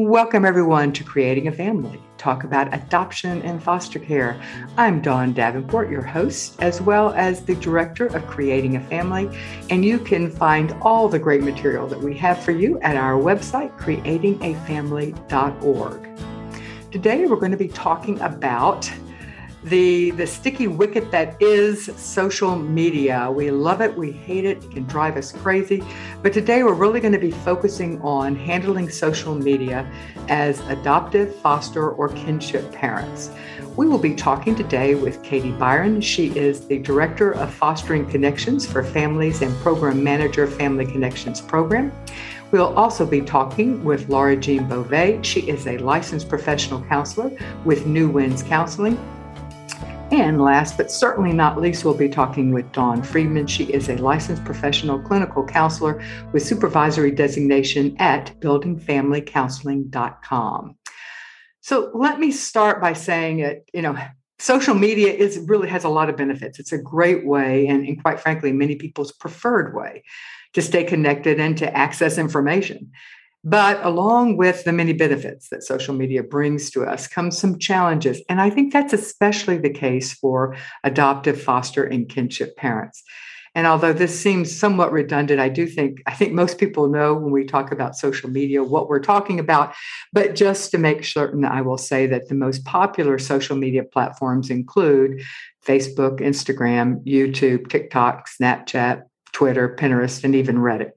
Welcome, everyone, to Creating a Family. Talk about adoption and foster care. I'm Dawn Davenport, your host, as well as the director of Creating a Family. And you can find all the great material that we have for you at our website, creatingafamily.org. Today, we're going to be talking about the the sticky wicket that is social media. We love it, we hate it, it can drive us crazy. But today we're really going to be focusing on handling social media as adoptive, foster, or kinship parents. We will be talking today with Katie Byron. She is the Director of Fostering Connections for Families and Program Manager Family Connections Program. We'll also be talking with Laura Jean Beauvais. She is a licensed professional counselor with New Winds Counseling and last but certainly not least, we'll be talking with Dawn Friedman. She is a licensed professional clinical counselor with supervisory designation at buildingfamilycounseling.com. So let me start by saying it, you know, social media is really has a lot of benefits. It's a great way, and, and quite frankly, many people's preferred way to stay connected and to access information. But along with the many benefits that social media brings to us comes some challenges. And I think that's especially the case for adoptive, foster, and kinship parents. And although this seems somewhat redundant, I do think I think most people know when we talk about social media what we're talking about. But just to make certain, I will say that the most popular social media platforms include Facebook, Instagram, YouTube, TikTok, Snapchat, Twitter, Pinterest, and even Reddit.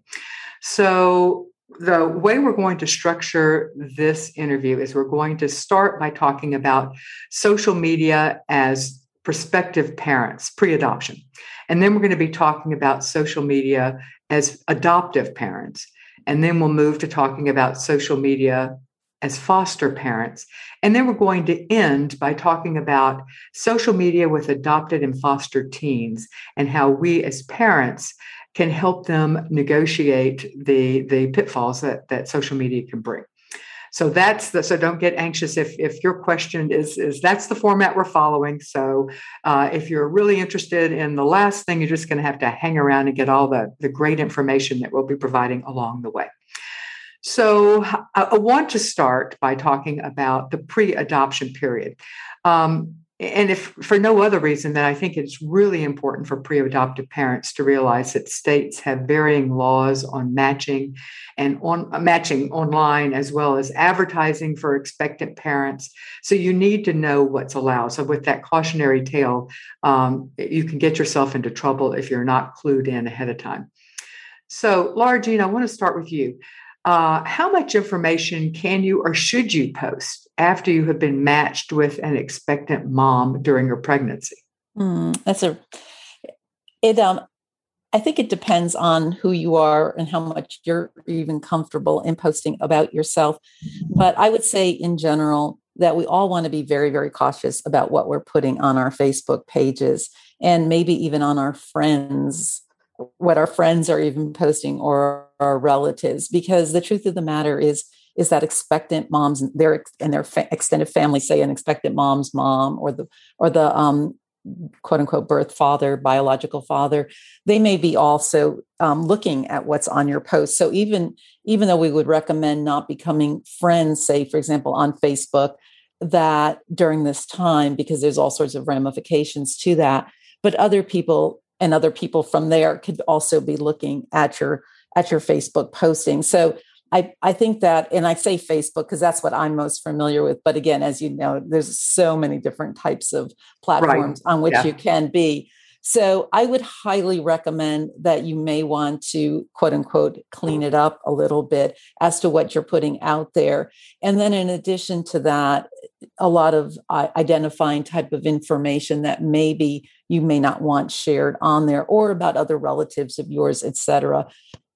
So the way we're going to structure this interview is we're going to start by talking about social media as prospective parents, pre adoption. And then we're going to be talking about social media as adoptive parents. And then we'll move to talking about social media as foster parents. And then we're going to end by talking about social media with adopted and foster teens and how we as parents can help them negotiate the the pitfalls that that social media can bring. So that's the so don't get anxious if if your question is is that's the format we're following. So uh, if you're really interested in the last thing you're just going to have to hang around and get all the the great information that we'll be providing along the way. So I, want to start by talking about the pre-adoption period. Um, and if for no other reason than I think it's really important for pre-adoptive parents to realize that states have varying laws on matching and on matching online as well as advertising for expectant parents. So you need to know what's allowed. So with that cautionary tale, um, you can get yourself into trouble if you're not clued in ahead of time. So Laura Jean, I want to start with you. Uh, how much information can you or should you post after you have been matched with an expectant mom during your pregnancy? Mm, that's a it. Um, I think it depends on who you are and how much you're even comfortable in posting about yourself. But I would say, in general, that we all want to be very, very cautious about what we're putting on our Facebook pages and maybe even on our friends what our friends are even posting or our relatives because the truth of the matter is is that expectant moms and their and their fa- extended family say an expectant mom's mom or the or the um, quote unquote birth father biological father they may be also um, looking at what's on your post. So even even though we would recommend not becoming friends say for example on facebook that during this time because there's all sorts of ramifications to that but other people and other people from there could also be looking at your at your Facebook posting. So I, I think that, and I say Facebook because that's what I'm most familiar with. But again, as you know, there's so many different types of platforms right. on which yeah. you can be. So I would highly recommend that you may want to quote unquote clean it up a little bit as to what you're putting out there. And then in addition to that, a lot of uh, identifying type of information that maybe you may not want shared on there or about other relatives of yours, et cetera.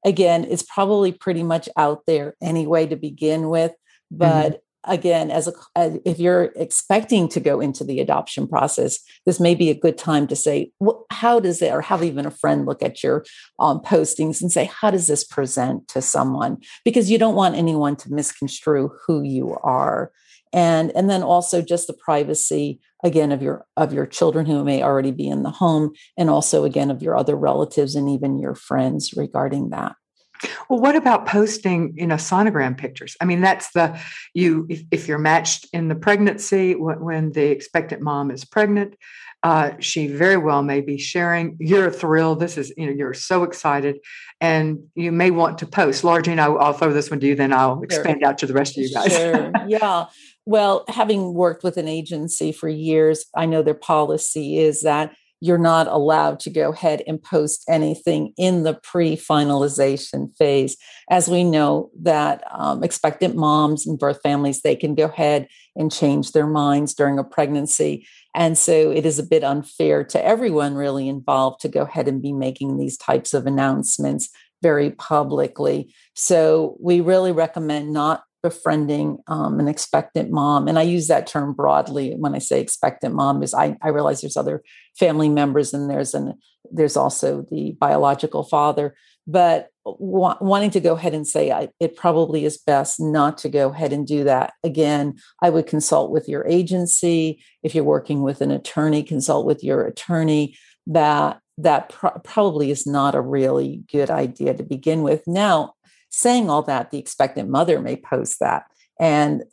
Again, it's probably pretty much out there anyway to begin with, but mm-hmm again as a as if you're expecting to go into the adoption process this may be a good time to say well, how does it or have even a friend look at your um, postings and say how does this present to someone? Because you don't want anyone to misconstrue who you are. And and then also just the privacy again of your of your children who may already be in the home and also again of your other relatives and even your friends regarding that Well, what about posting, you know, sonogram pictures? I mean, that's the you if, if you're matched in the pregnancy when, the expectant mom is pregnant, uh, she very well may be sharing. You're thrilled. This is, you know, you're so excited, and you may want to post. Laura Jean, I'll, I'll throw this one to you, then I'll expand sure. out to the rest of you guys. Sure. yeah. Well, having worked with an agency for years, I know their policy is that you're not allowed to go ahead and post anything in the pre-finalization phase. As we know that um, expectant moms and birth families they can go ahead and change their minds during a pregnancy and so it is a bit unfair to everyone really involved to go ahead and be making these types of announcements very publicly. So we really recommend not befriending um, an expectant mom and i use that term broadly when i say expectant mom is I, I realize there's other family members and there's an there's also the biological father but wa- wanting to go ahead and say I, it probably is best not to go ahead and do that. Again i would consult with your agency if you're working with an attorney consult with your attorney that that pro- probably is not a really good idea to begin with. Now saying all that, the expectant mother may post that. And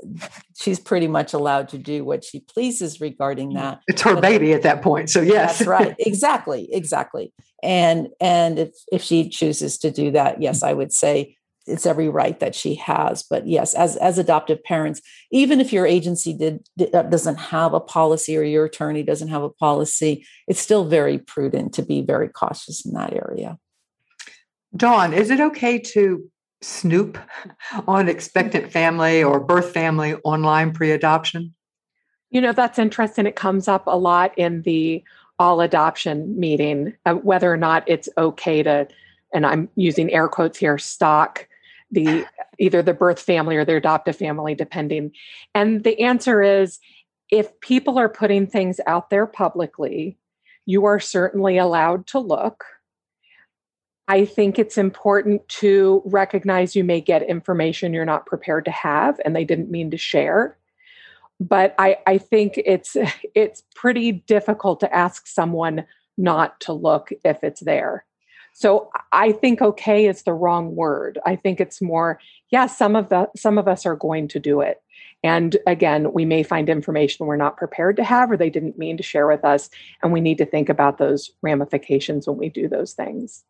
she's pretty much allowed to do what she pleases regarding mm, that. It's her but baby at that point. So yes. That's right. Exactly. Exactly. And and if if she chooses to do that, yes, I would say it's every right that she has but yes as as adoptive parents even if your agency did uh, doesn't have a policy or your attorney doesn't have a policy it's still very prudent to be very cautious in that area dawn is it okay to snoop on expectant family or birth family online pre adoption? You know, that's interesting. It comes up a lot in the all adoption meeting, uh, whether or not it's okay to, and I'm using air quotes here, stalk the either the birth family or their adoptive family, depending. And the answer is if people are putting things out there publicly, you are certainly allowed to look. I think it's important to recognize you may get information you're not prepared to have and they didn't mean to share. But I, I think it's it's pretty difficult to ask someone not to look if it's there. So I think okay is the wrong word. I think it's more, yeah, some of the some of us are going to do it. And again, we may find information we're not prepared to have or they didn't mean to share with us. And we need to think about those ramifications when we do those things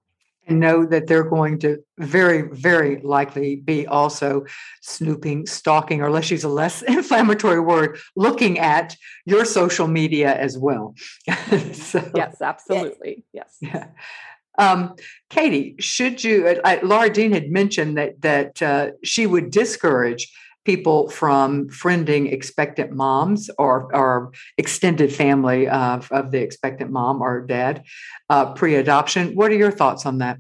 and know that they're going to very, very likely be also snooping, stalking, or let's use a less inflammatory word, looking at your social media as well. so, yes, absolutely. Yes. Yeah. Um, Katie, should you? Uh, Laura Jean had mentioned that that uh, she would discourage people from friending expectant moms or, or extended family of, of the expectant mom or dad uh, pre adoption. What are your thoughts on that?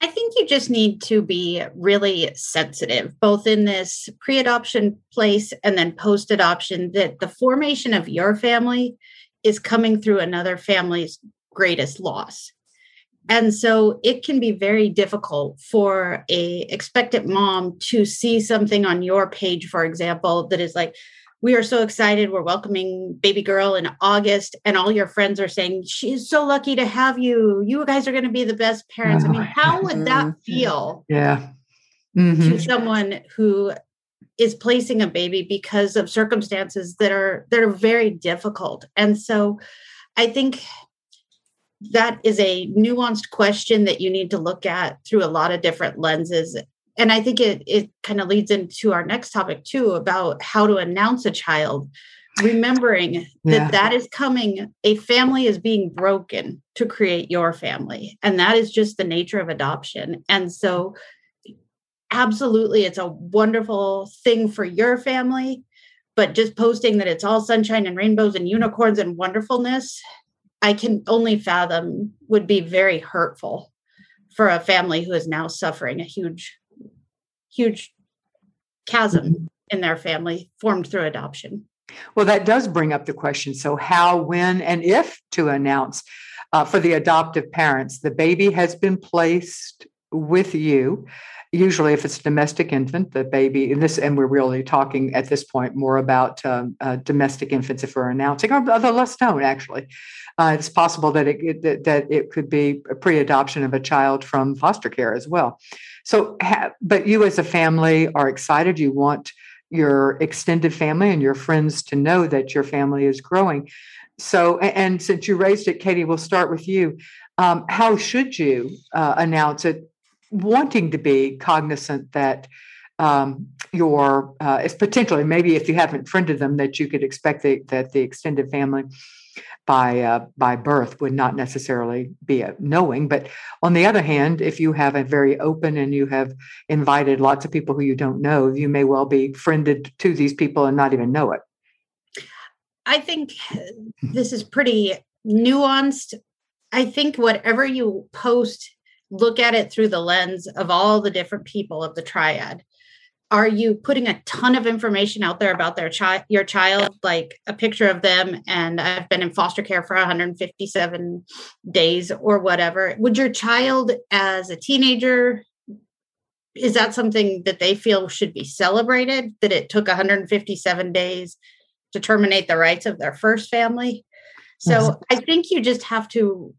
I think you just need to be really sensitive, both in this pre adoption place and then post adoption, that the formation of your family is coming through another family's greatest loss and so it can be very difficult for a expectant mom to see something on your page for example that is like we are so excited. We're welcoming baby girl in august and all your friends are saying she's so lucky to have you. You guys are going to be the best parents i mean how would that mm-hmm. feel yeah. Mm-hmm. to someone who is placing a baby because of circumstances that are that are very difficult? And so i think that is a nuanced question that you need to look at through a lot of different lenses and i think it it kind of leads into our next topic too about how to announce a child remembering yeah. that that is coming a family is being broken to create your family and that is just the nature of adoption and so absolutely it's a wonderful thing for your family but just posting that it's all sunshine and rainbows and unicorns and wonderfulness I can only fathom would be very hurtful for a family who is now suffering a huge, huge chasm mm-hmm. in their family formed through adoption. Well, that does bring up the question. So, how, when, and if to announce uh, for the adoptive parents the baby has been placed with you usually if it's a domestic infant the baby and this and we're really talking at this point more about um, uh, domestic infants if we're announcing or the less known actually. Uh, it's possible that it, that, that it could be a pre-adoption of a child from foster care as well. So ha- but you as a family are excited you want your extended family and your friends to know that your family is growing. So and since you raised it katie we'll start with you. Um, how should you uh, announce it wanting to be cognizant that um, your uh, it's potentially maybe if you haven't friended them that you could expect the, that the extended family by uh, by birth would not necessarily be a knowing. But on the other hand if you have a very open and you have invited lots of people who you don't know you may well be friended to these people and not even know it. I think this is pretty nuanced. I think whatever you post look at it through the lens of all the different people of the triad. Are you putting a ton of information out there about their child your child like a picture of them and i've been in foster care for 157 days or whatever? Would your child as a teenager is that something that they feel should be celebrated that it took 157 days to terminate the rights of their first family? So i think you just have to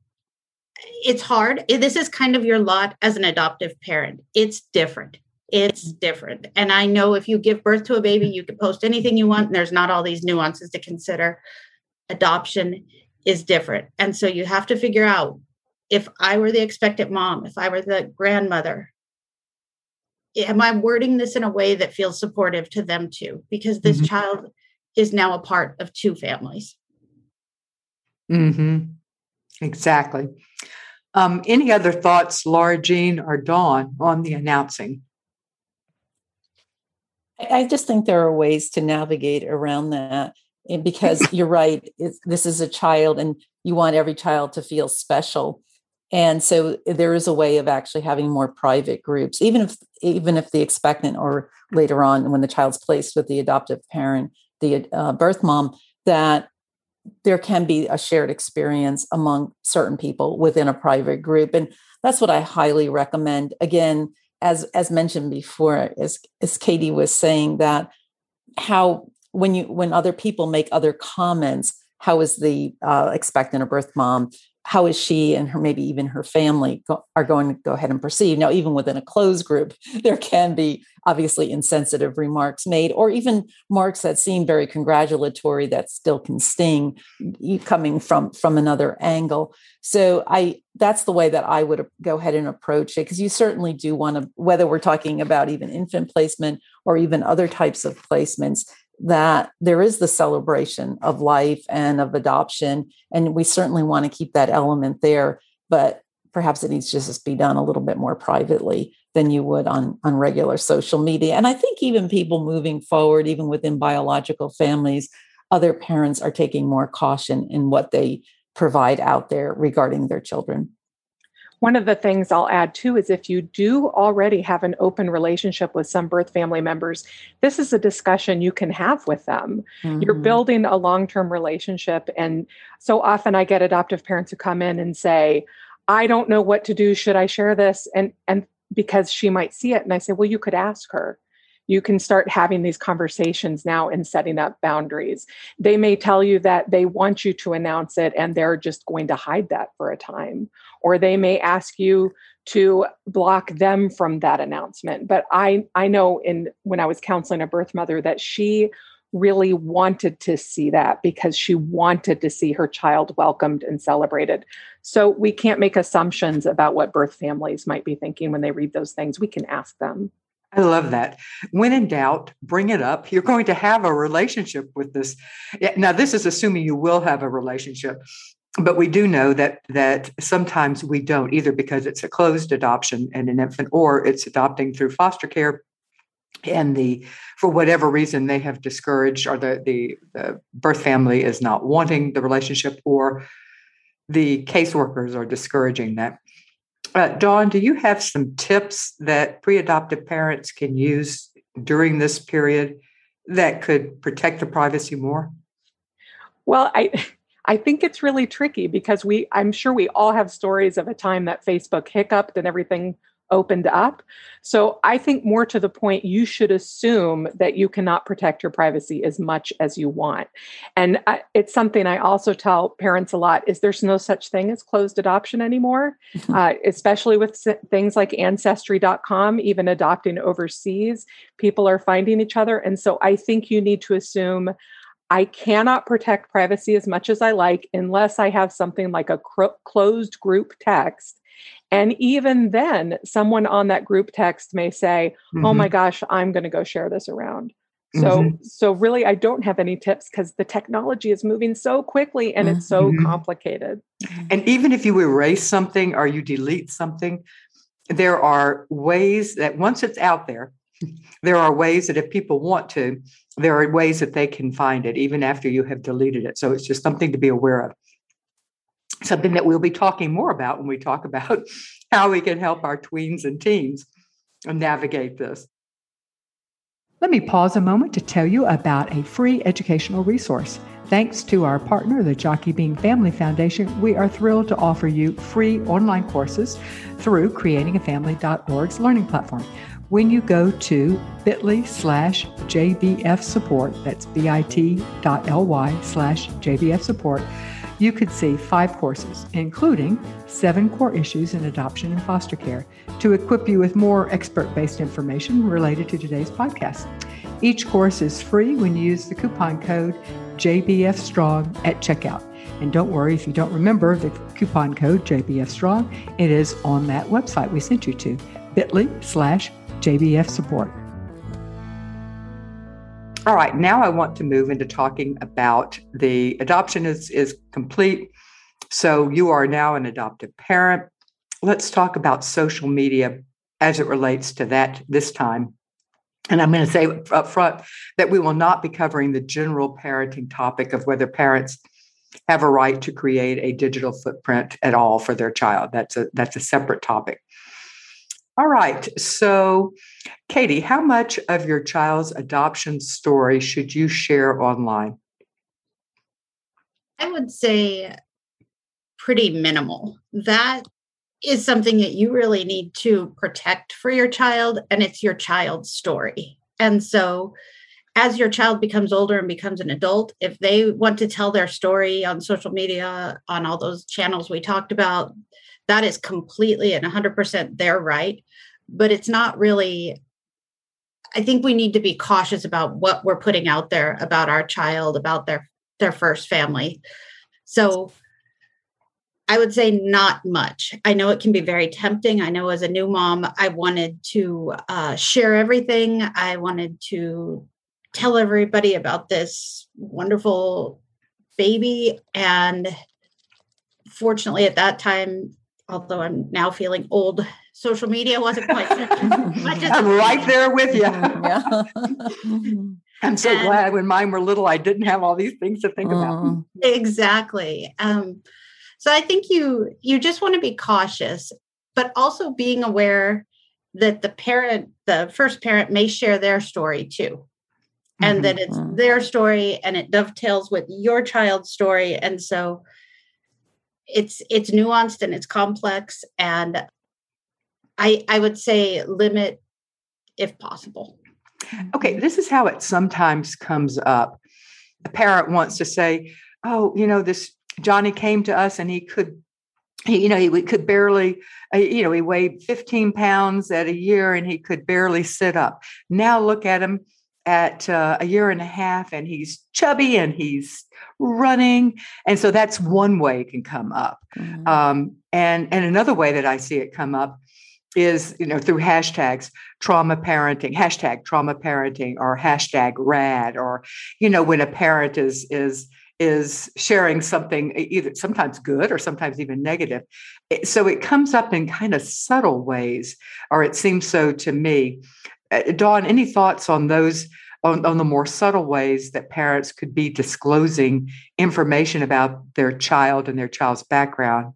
it's hard. This is kind of your lot as an adoptive parent. It's different. It's different. And I know if you give birth to a baby, you can post anything you want, and there's not all these nuances to consider. Adoption is different. And so you have to figure out if I were the expectant mom, if I were the grandmother, am I wording this in a way that feels supportive to them too? Because this mm-hmm. child is now a part of two families. Hmm. Exactly. Um, any other thoughts, Laura Jean or Dawn, on the announcing? I just think there are ways to navigate around that because you're right. this is a child, and you want every child to feel special. And so there is a way of actually having more private groups, even if even if the expectant or later on when the child's placed with the adoptive parent, the uh, birth mom, that there can be a shared experience among certain people within a private group and that's what i highly recommend. Again as as mentioned before as as katie was saying that how when you when other people make other comments how is the uh, expectant or birth mom how is she and her maybe even her family go, are going to go ahead and perceive now even within a closed group there can be obviously insensitive remarks made or even marks that seem very congratulatory that still can sting coming from from another angle. So i that's the way that i would go ahead and approach it because you certainly do want to whether we're talking about even infant placement or even other types of placements that there is the celebration of life and of adoption. And we certainly want to keep that element there, but perhaps it needs to just be done a little bit more privately than you would on, on regular social media. And I think even people moving forward, even within biological families, other parents are taking more caution in what they provide out there regarding their children. One of the things I'll add too is if you do already have an open relationship with some birth family members, this is a discussion you can have with them. Mm-hmm. You're building a long term relationship. And so often I get adoptive parents who come in and say, I don't know what to do. Should I share this? And, and because she might see it. And I say, well, you could ask her you can start having these conversations now and setting up boundaries. They may tell you that they want you to announce it and they're just going to hide that for a time. Or they may ask you to block them from that announcement. But I I know in when I was counseling a birth mother that she really wanted to see that because she wanted to see her child welcomed and celebrated. So we can't make assumptions about what birth families might be thinking when they read those things. We can ask them. I love that. When in doubt, bring it up. You're going to have a relationship with this. Now, this is assuming you will have a relationship, but we do know that that sometimes we don't either because it's a closed adoption and an infant, or it's adopting through foster care, and the for whatever reason they have discouraged, or the the, the birth family is not wanting the relationship, or the caseworkers are discouraging that. Uh, Dawn, do you have some tips that pre adoptive parents can use during this period that could protect the privacy more? Well, I. I think it's really tricky because we I'm sure we all have stories of a time that Facebook hiccuped and everything opened up. So I think more to the point, you should assume that you cannot protect your privacy as much as you want. And I, it's something I also tell parents a lot is there's no such thing as closed adoption anymore, uh, especially with things like ancestry.com, even adopting overseas, people are finding each other. And so I think you need to assume I cannot protect privacy as much as I like unless I have something like a closed group text. And even then, someone on that group text may say, mm-hmm. "Oh my mm-hmm. gosh, I'm going to go share this around." So, mm-hmm. so really, I don't have any tips because the technology is moving so quickly and it's so mm-hmm. complicated. And even if you erase something or you delete something, there are ways that once it's out there, there are ways that if people want to, there are ways that they can find it even after you have deleted it. So it's just something to be aware of. Something that we'll be talking more about when we talk about how we can help our tweens and teens navigate this. Let me pause a moment to tell you about a free educational resource. Thanks to our partner, the Jockey Being Family Foundation, we are thrilled to offer you free online courses through creatingafamily.org's learning platform when you go to bit.ly slash JBF support, that's bit.ly slash JBF support, you could see five courses, including seven core issues in adoption and foster care, to equip you with more expert based information related to today's podcast. Each course is free when you use the coupon code JBFStrong at checkout. And don't worry if you don't remember the coupon code JBFStrong, it is on that website we sent you to bit.ly slash JBF support. All right, now I want to move into talking about the adoption is, is complete. So you are now an adoptive parent. Let's talk about social media as it relates to that this time. And I'm going to say up front that we will not be covering the general parenting topic of whether parents have a right to create a digital footprint at all for their child. That's a that's a separate topic. All right. So, Katie, how much of your child's adoption story should you share online? I would say pretty minimal. That is something that you really need to protect for your child, and it's your child's story. And so, as your child becomes older and becomes an adult, if they want to tell their story on social media, on all those channels we talked about, that is completely and 100% their right but it's not really i think we need to be cautious about what we're putting out there about our child about their their first family. So i would say not much. I know it can be very tempting. I know as a new mom i wanted to uh, share everything. I wanted to tell everybody about this wonderful baby and fortunately at that time although I'm now feeling old, social media wasn't quite much as I'm right there with you. Yeah. I'm so and, glad when mine were little, I didn't have all these things to think about. Mm-hmm. Exactly. Um, so I think you you just want to be cautious, but also being aware that the parent, the first parent, may share their story too. And mm-hmm. that it's mm-hmm. their story and it dovetails with your child's story. And so it's it's nuanced and it's complex and i i would say limit if possible. Okay this is how it sometimes comes up. A parent wants to say oh you know this johnny came to us and he could he, you know he could barely uh, you know he weighed 15 pounds at a year and he could barely sit up. Now look at him at uh, a year and a half and he's chubby and he's running and so that's one way it can come up. Mm-hmm. um, and and another way that i see it come up is you know through hashtags trauma parenting hashtag trauma parenting or hashtag rad or you know when a parent is is is sharing something either sometimes good or sometimes even negative. So it comes up in kind of subtle ways or it seems so to me Uh, dawn any thoughts on those on, on, the more subtle ways that parents could be disclosing information about their child and their child's background?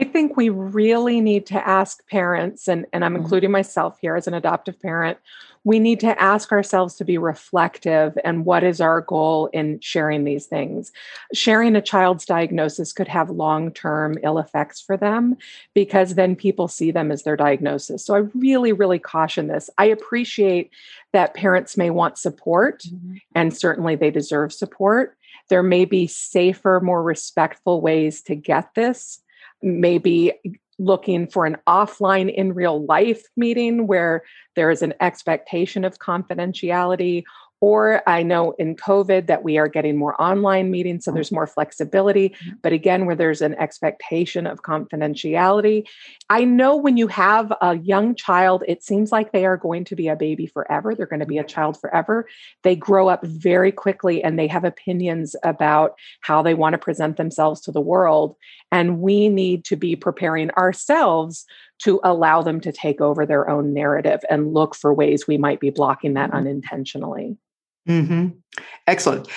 I think we really need to ask parents, and, and I'm mm-hmm. including myself here as an adoptive parent, we need to ask ourselves to be reflective and what is our goal in sharing these things. Sharing a child's diagnosis could have long term ill effects for them because then people see them as their diagnosis. So I really, really caution this. I appreciate that parents may want support, mm-hmm. and certainly they deserve support. There may be safer, more respectful ways to get this maybe looking for an offline in real life meeting where there is an expectation of confidentiality or I know in COVID that we are getting more online meetings, so there's more flexibility. Mm-hmm. But again, where there's an expectation of confidentiality. I know when you have a young child, it seems like they are going to be a baby forever. They're going to be a child forever. They grow up very quickly and they have opinions about how they want to present themselves to the world. And we need to be preparing ourselves to allow them to take over their own narrative and look for ways we might be blocking that mm-hmm. unintentionally. Mm-hmm. Excellent.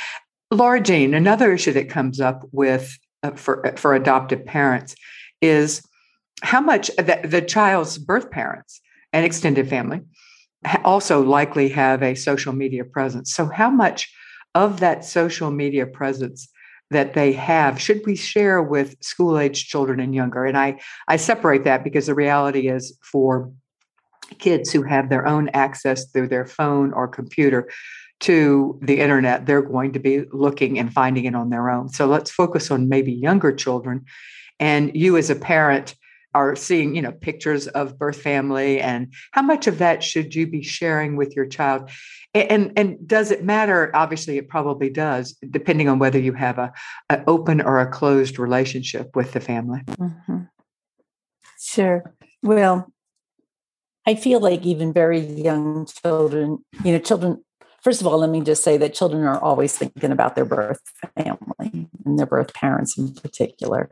Laura Jean, another issue that comes up with uh, for uh, for adoptive parents is how much the, the child's birth parents and extended family also likely have a social media presence. So, how much of that social media presence that they have should we share with school age children and younger? And I I separate that because the reality is for kids who have their own access through their phone or computer to the internet, they're going to be looking and finding it on their own. So let's focus on maybe younger children. And you, as a parent, are seeing you know pictures of birth family and how much of that should you be sharing with your child and and does it matter obviously it probably does depending on whether you have a, a open or a closed relationship with the family mm-hmm. sure well i feel like even very young children you know children first of all, let me just say that children are always thinking about their birth family and their birth parents in particular.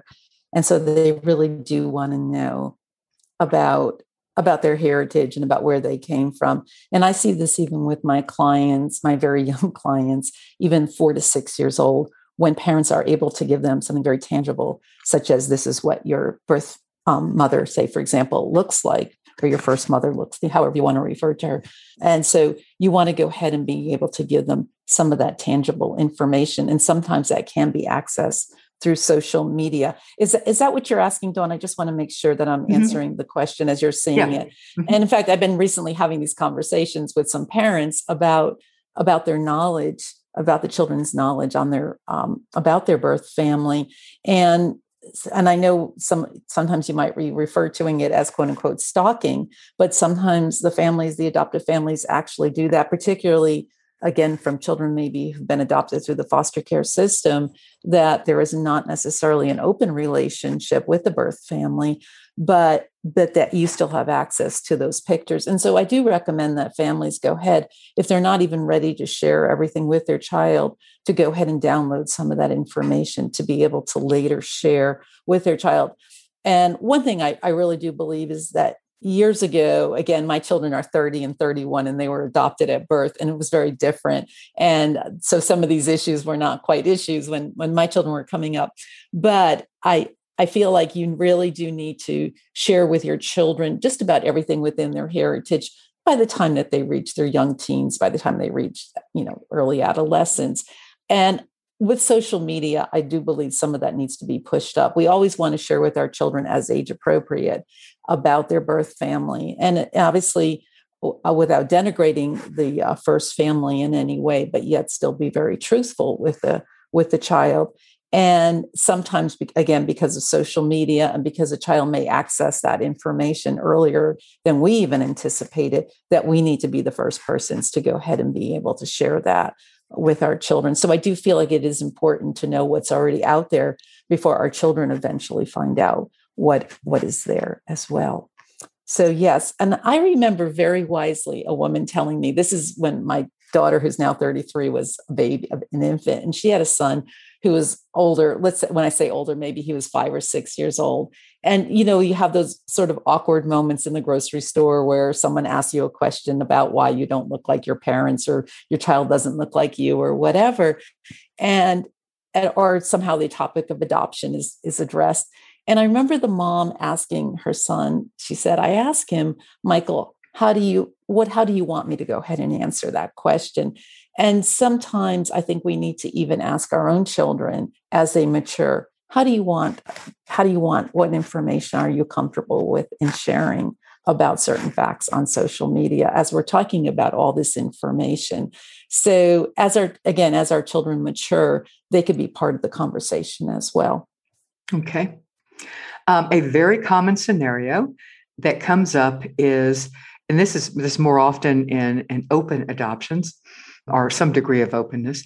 And so they really do want to know about about their heritage and about where they came from. And I see this even with my clients, my very young clients, even 4 to 6 years old, when parents are able to give them something very tangible such as this is what your birth um, mother say for example looks like or your first mother looks, however you want to refer to her. And so you want to go ahead and be able to give them some of that tangible information. And sometimes that can be accessed through social media. Is, is that what you're asking, Dawn? I just want to make sure that I'm mm-hmm. answering the question as you're seeing yeah. it. Mm-hmm. And in fact, I've been recently having these conversations with some parents about about their knowledge about the children's knowledge on their um, about their birth family and and I know some sometimes you might be refer to it as quote unquote stalking, but sometimes the families, the adoptive families actually do that, particularly again from children maybe who've been adopted through the foster care system, that there is not necessarily an open relationship with the birth family, but but that you still have access to those pictures. And so I do recommend that families go ahead, if they're not even ready to share everything with their child, to go ahead and download some of that information to be able to later share with their child. And one thing I, I really do believe is that years ago again my children are 30 and 31 and they were adopted at birth and it was very different and uh, so some of these issues were not quite issues when when my children were coming up but i I feel like you really do need to share with your children just about everything within their heritage by the time that they reach their young teens, by the time they reach, you know, early adolescence. And with social media, I do believe some of that needs to be pushed up. We always want to share with our children as age appropriate about their birth family. And obviously, uh, without denigrating the uh, first family in any way, but yet still be very truthful with the with the child. And sometimes, again, because of social media and because a child may access that information earlier than we even anticipated, that we need to be the first persons to go ahead and be able to share that with our children. So I do feel like it is important to know what's already out there before our children eventually find out what what is there as well. So yes, and I remember very wisely a woman telling me this is when my daughter who's now 33 was a baby an infant and she had a son who was older let's say when i say older maybe he was five or six years old. And you know you have those sort of awkward moments in the grocery store where someone asks you a question about why you don't look like your parents or your child doesn't look like you or whatever. And or somehow the topic of adoption is is addressed. And I remember the mom asking her son, she said, I asked him, Michael, how do you what how do you want me to go ahead and answer that question and sometimes i think we need to even ask our own children as they mature how do you want how do you want what information are you comfortable with in sharing about certain facts on social media as we're talking about all this information? So as our again as our children mature they could be part of the conversation as well. Okay. Um, a very common scenario that comes up is and this is this more often in, in open adoptions or some degree of openness,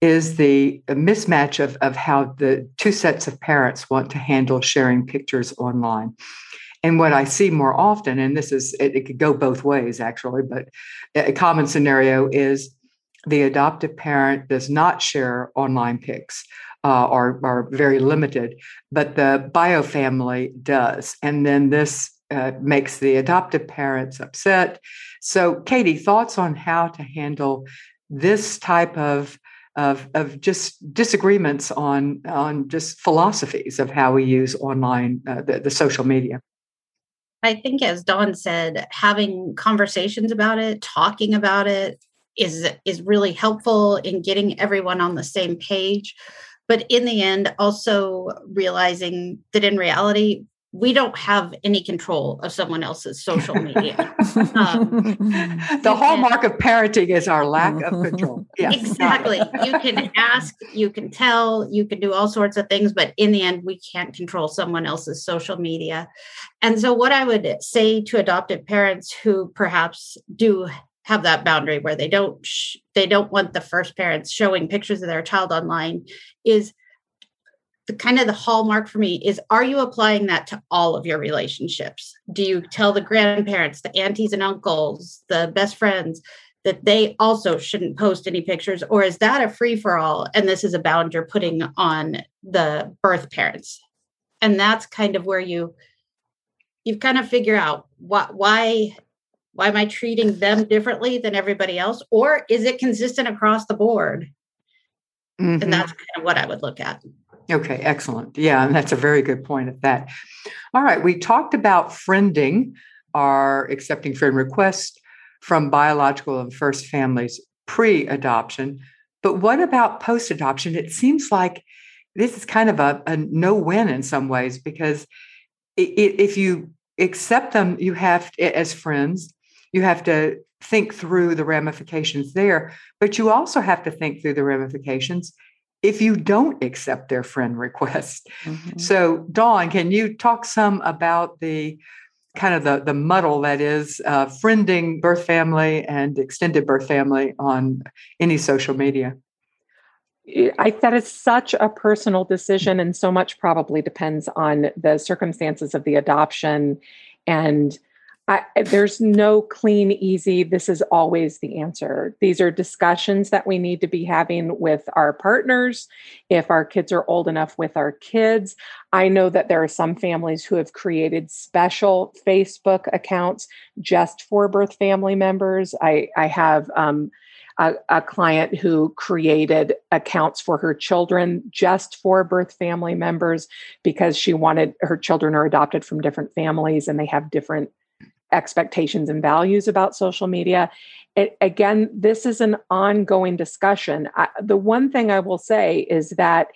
is the mismatch of, of how the two sets of parents want to handle sharing pictures online. And what I see more often, and this is, it, it could go both ways actually, but a common scenario is the adoptive parent does not share online pics uh, or are very limited, but the bio family does. And then this uh, makes the adoptive parents upset. So, Katie, thoughts on how to handle this type of of, of just disagreements on on just philosophies of how we use online uh, the, the social media. I think, as Dawn said, having conversations about it, talking about it, is is really helpful in getting everyone on the same page. But in the end, also realizing that in reality, we don't have any control of someone else's social media. Um, the hallmark of parenting is our lack of control. Yeah. Exactly. you can ask, you can tell, you can do all sorts of things, but in the end, we can't control someone else's social media. And so, what I would say to adoptive parents who perhaps do have that boundary where they don't sh- they don't want the first parents showing pictures of their child online is the kind of the hallmark for me is are you applying that to all of your relationships? Do you tell the grandparents the aunties and uncles the best friends that they also shouldn't post any pictures? Or is that a free for all and this is a bound you're putting on the birth parents? And that's kind of where you you've kind of figure out what why why am i treating them differently than everybody else? Or is it consistent across the board? Mm-hmm. and that's kind of what i would look at Okay, excellent. Yeah, and that's a very good point at that. All right, we talked about friending or accepting friend requests from biological and first families pre adoption. But what about post adoption? It seems like this is kind of a, a no win in some ways because it, if you accept them, you have, to, as friends, you have to think through the ramifications there, but you also have to think through the ramifications if you don't accept their friend request. Mm-hmm. So, Dawn, can you talk some about the kind of the, the muddle that is uh, friending birth family and extended birth family on any social media? I, that is such a personal decision, and so much probably depends on the circumstances of the adoption and I, there's no clean, easy, this is always the answer. These are discussions that we need to be having with our partners. If our kids are old enough with our kids, I know that there are some families who have created special Facebook accounts just for birth family members. I, I have um, a, a, client who created accounts for her children just for birth family members because she wanted her children are adopted from different families and they have different expectations and values about social media. It, again, this is an ongoing discussion. I, the one thing I will say is that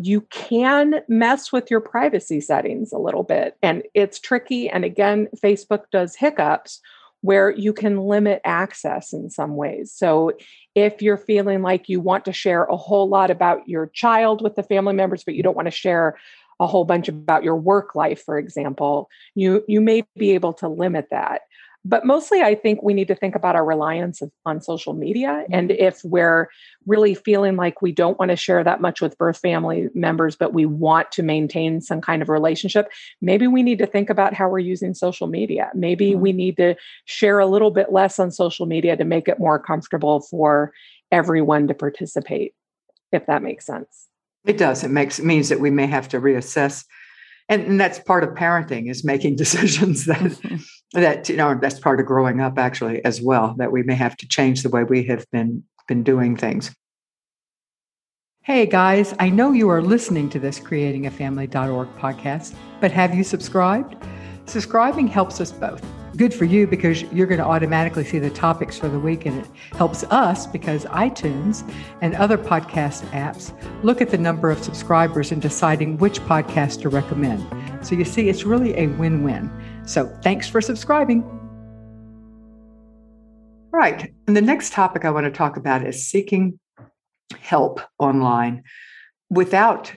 you can mess with your privacy settings a little bit, and it's tricky. And again, Facebook does hiccups where you can limit access in some ways. So, if you're feeling like you want to share a whole lot about your child with the family members, but you don't want to share a whole bunch about your work life for example you you may be able to limit that but mostly i think we need to think about our reliance of, on social media and mm-hmm. if we're really feeling like we don't want to share that much with birth family members but we want to maintain some kind of relationship maybe we need to think about how we're using social media maybe mm-hmm. we need to share a little bit less on social media to make it more comfortable for everyone to participate if that makes sense it does. It makes it means that we may have to reassess, and, and that's part of parenting is making decisions that mm-hmm. that you know that's part of growing up actually as well. That we may have to change the way we have been been doing things. Hey guys, I know you are listening to this creatingafamily.org podcast, but have you subscribed? Subscribing helps us both. Good for you because you're going to automatically see the topics for the week, and it helps us because iTunes and other podcast apps look at the number of subscribers in deciding which podcast to recommend. So you see, it's really a win win. So thanks for subscribing. Right. And the next topic I want to talk about is seeking help online without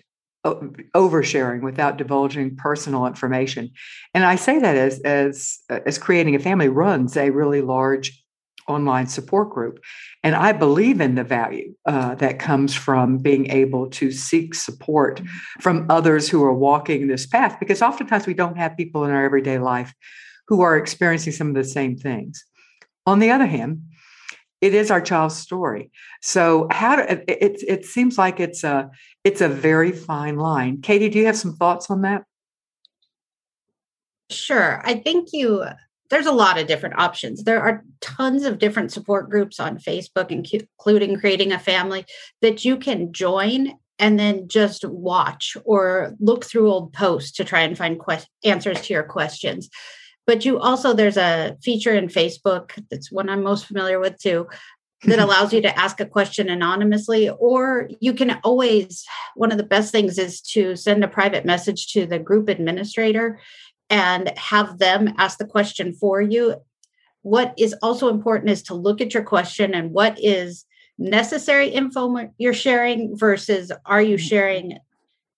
oversharing without divulging personal information. And i say that as as as creating a family runs a really large online support group. And i believe in the value uh, that comes from being able to seek support mm-hmm. from others who are walking this path because oftentimes we don't have people in our everyday life who are experiencing some of the same things. On the other hand it is our child's story. So how do it, it, seems like it's a it's a very fine line. Katie do you have some thoughts on that? Sure. I think you there's a lot of different options. There are tons of different support groups on facebook including creating a family that you can join and then just watch or look through old posts to try and find que- answers to your questions but you also there's a feature in facebook that's one i'm most familiar with too that allows you to ask a question anonymously or you can always one of the best things is to send a private message to the group administrator and have them ask the question for you what is also important is to look at your question and what is necessary info you're sharing versus are you mm-hmm. sharing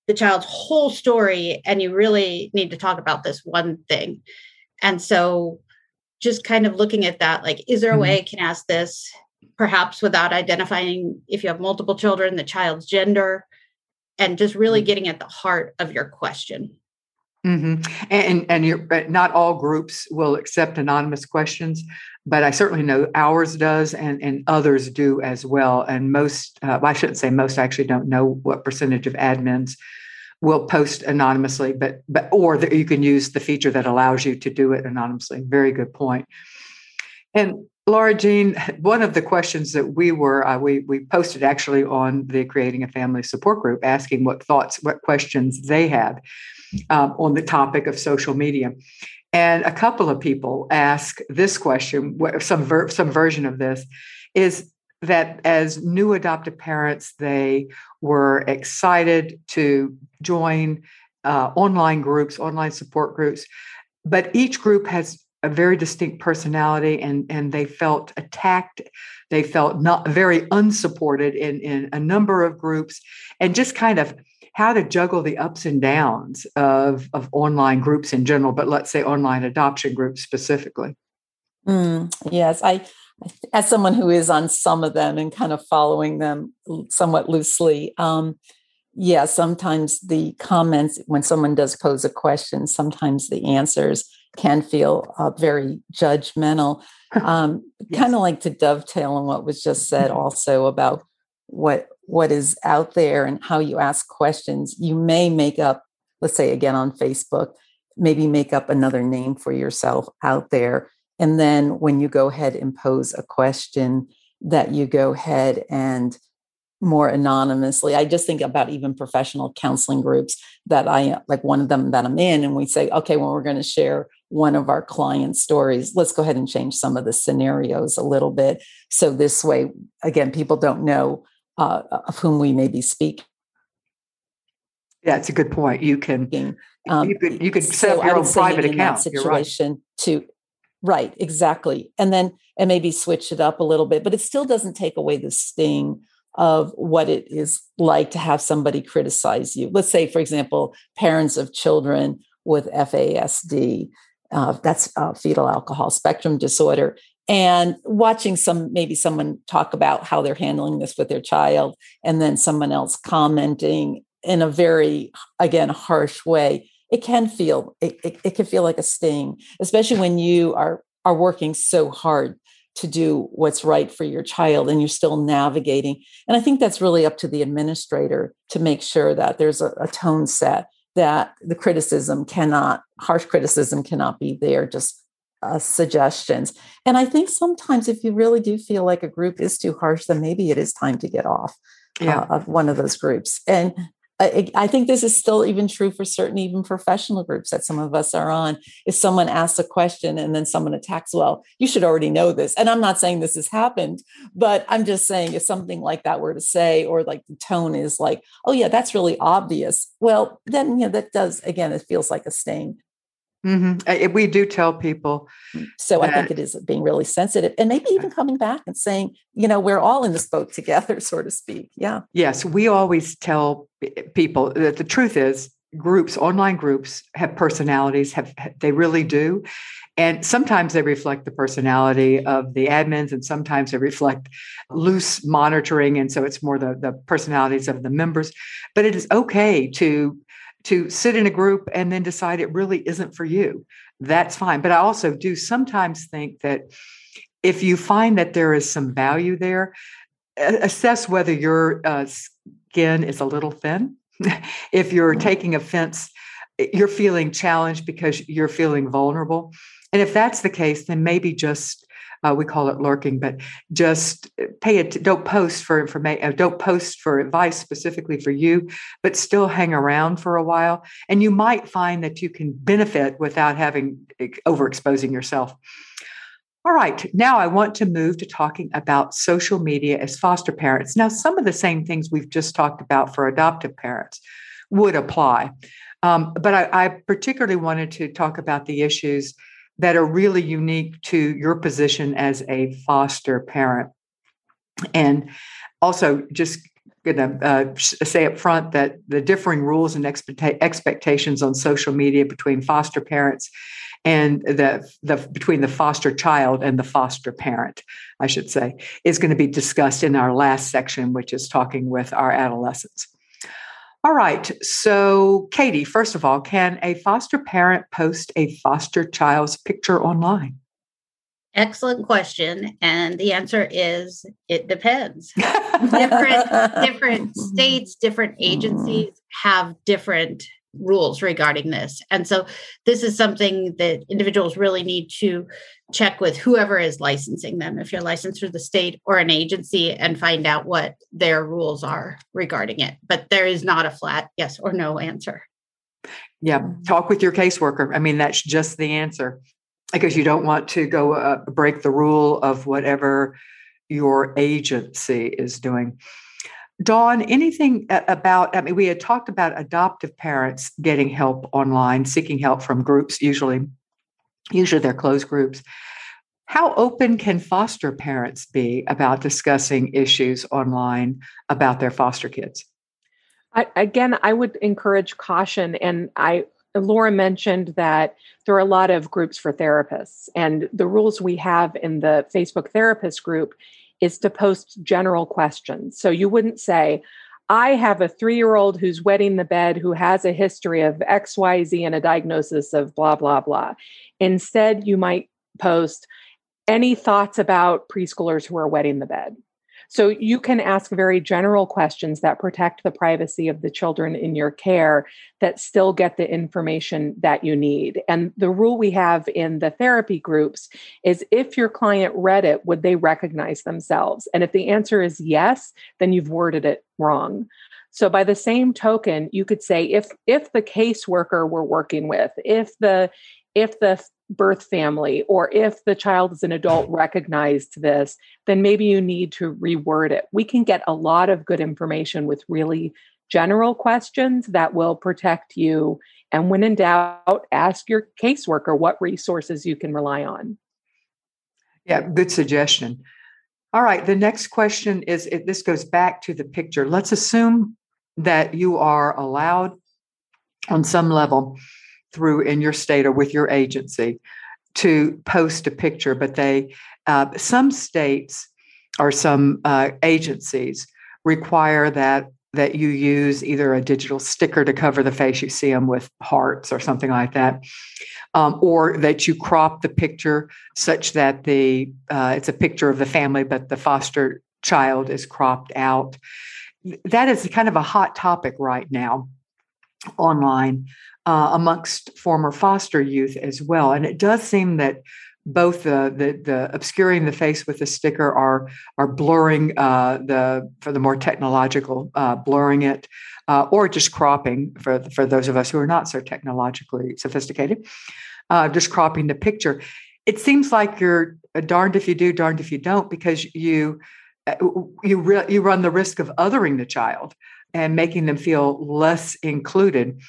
the child's whole story and you really need to talk about this one thing and so just kind of looking at that, like, is there a way mm-hmm. I can ask this perhaps without identifying if you have multiple children, the child's gender, and just really mm-hmm. getting at the heart of your question. Mm-hmm. And and you're, not all groups will accept anonymous questions, but I certainly know ours does, and and others do as well. And most, uh, well, I shouldn't say most. I actually don't know what percentage of admins will post anonymously, but but or that you can use the feature that allows you to do it anonymously. Very good point. And Laura Jean, one of the questions that we were uh, we we posted actually on the Creating a Family support group, asking what thoughts, what questions they had um, on the topic of social media. And a couple of people ask this question, some ver- some version of this is that as new adoptive parents, they were excited to join uh, online groups, online support groups, but each group has a very distinct personality and, and they felt attacked. They felt not very unsupported in, in a number of groups and just kind of how to juggle the ups and downs of, of online groups in general, but let's say online adoption groups specifically. Mm, yes, I as someone who is on some of them and kind of following them somewhat loosely, um, yeah, sometimes the comments when someone does pose a question, sometimes the answers can feel uh, very judgmental. Um, yes. Kind of like to dovetail on what was just said, also about what what is out there and how you ask questions. You may make up, let's say again on Facebook, maybe make up another name for yourself out there and then when you go ahead and pose a question, that you go ahead and more anonymously. I just think about even professional counseling groups that I like one of them that I'm in, and we say, okay, well, we're going to share one of our client stories. Let's go ahead and change some of the scenarios a little bit. So this way, again, people don't know uh, of whom we may be speaking. Yeah, it's a good point. You can um, you could you could set so up your own private account. situation right. to Right, exactly. And then and maybe switch it up a little bit, but it still doesn't take away the sting of what it is like to have somebody criticize you. Let's say, for example, parents of children with FASD, uh, that's uh, fetal alcohol spectrum disorder, and watching some maybe someone talk about how they're handling this with their child, and then someone else commenting in a very, again, harsh way it can feel it, it, it can feel like a sting especially when you are are working so hard to do what's right for your child and you're still navigating and i think that's really up to the administrator to make sure that there's a, a tone set that the criticism cannot harsh criticism cannot be there just uh, suggestions and i think sometimes if you really do feel like a group is too harsh then maybe it is time to get off yeah. uh, of one of those groups. And I, think this is still even true for certain even professional groups that some of us are on. If someone asks a question and then someone attacks, well, you should already know this. And I'm not saying this has happened, but I'm just saying if something like that were to say, or like the tone is like, oh yeah, that's really obvious. Well, then you know that does again, it feels like a stain. Mm-hmm. We do tell people. So that, I think it is being really sensitive and maybe even coming back and saying, you know, we're all in this boat together, so to speak. Yeah. Yes. We always tell people that the truth is groups, online groups have personalities, have they really do. And sometimes they reflect the personality of the admins, and sometimes they reflect loose monitoring. And so it's more the, the personalities of the members. But it is okay to to sit in a group and then decide it really isn't for you. That's fine. But I also do sometimes think that if you find that there is some value there, assess whether your uh, skin is a little thin. if you're mm-hmm. taking offense, you're feeling challenged because you're feeling vulnerable. And if that's the case, then maybe just uh, we call it lurking, but just pay it. Don't post for information. Uh, don't post for advice specifically for you, but still hang around for a while, and you might find that you can benefit without having overexposing yourself. All right, now I want to move to talking about social media as foster parents. Now, some of the same things we've just talked about for adoptive parents would apply. Um, but I, I, particularly wanted to talk about the issues that are really unique to your position as a foster parent. And also, just going to uh, say up front that the differing rules and expecta- expectations on social media between foster parents and the, the between the foster child and the foster parent, I should say, is going to be discussed in our last section, which is talking with our adolescents. All right. So, Katie, first of all, can a foster parent post a foster child's picture online? Excellent question. And the answer is it depends. different, different states, different agencies have different rules regarding this. And so this is something that individuals really need to check with whoever is licensing them, if you're licensed through the state or an agency, and find out what their rules are regarding it. But there is not a flat yes or no answer. Yeah, talk with your caseworker. I mean, that's just the answer because you don't want to go uh, break the rule of whatever your agency is doing. Dawn, anything about, I mean, we had talked about adoptive parents getting help online, seeking help from groups, usually, usually they're closed groups. How open can foster parents be about discussing issues online about their foster kids? I, again, I would encourage caution. And I, Laura mentioned that there are a lot of groups for therapists, and the rules we have in the Facebook therapist group is to post general questions. So you wouldn't say, I have a three year old who's wetting the bed who has a history of XYZ and a diagnosis of blah, blah, blah. Instead, you might post any thoughts about preschoolers who are wetting the bed. So you can ask very general questions that protect the privacy of the children in your care that still get the information that you need. And the rule we have in the therapy groups is if your client read it, would they recognize themselves? And if the answer is yes, then you've worded it wrong. So by the same token, you could say if if the caseworker we're working with, if the if the birth family or if the child is an adult recognized this, then maybe you need to reword it. We can get a lot of good information with really general questions that will protect you. And when in doubt, ask your caseworker what resources you can rely on. Yeah, good suggestion. All right, the next question is this goes back to the picture. Let's assume that you are allowed on some level through in your state or with your agency to post a picture, but they uh, some states or some uh, agencies require that that you use either a digital sticker to cover the face. You see them with hearts or something like that, um, or that you crop the picture such that the uh, it's a picture of the family, but the foster child is cropped out. That is kind of a hot topic right now online uh, amongst former foster youth as well. And it does seem that both the, the, the obscuring the face with the sticker are or blurring uh, the for the more technological uh, blurring it uh, or just cropping for for those of us who are not so technologically sophisticated uh, just cropping the picture it seems like you're darned if you do darned if you don't because you uh, you re- you run the risk of othering the child and making them feel less included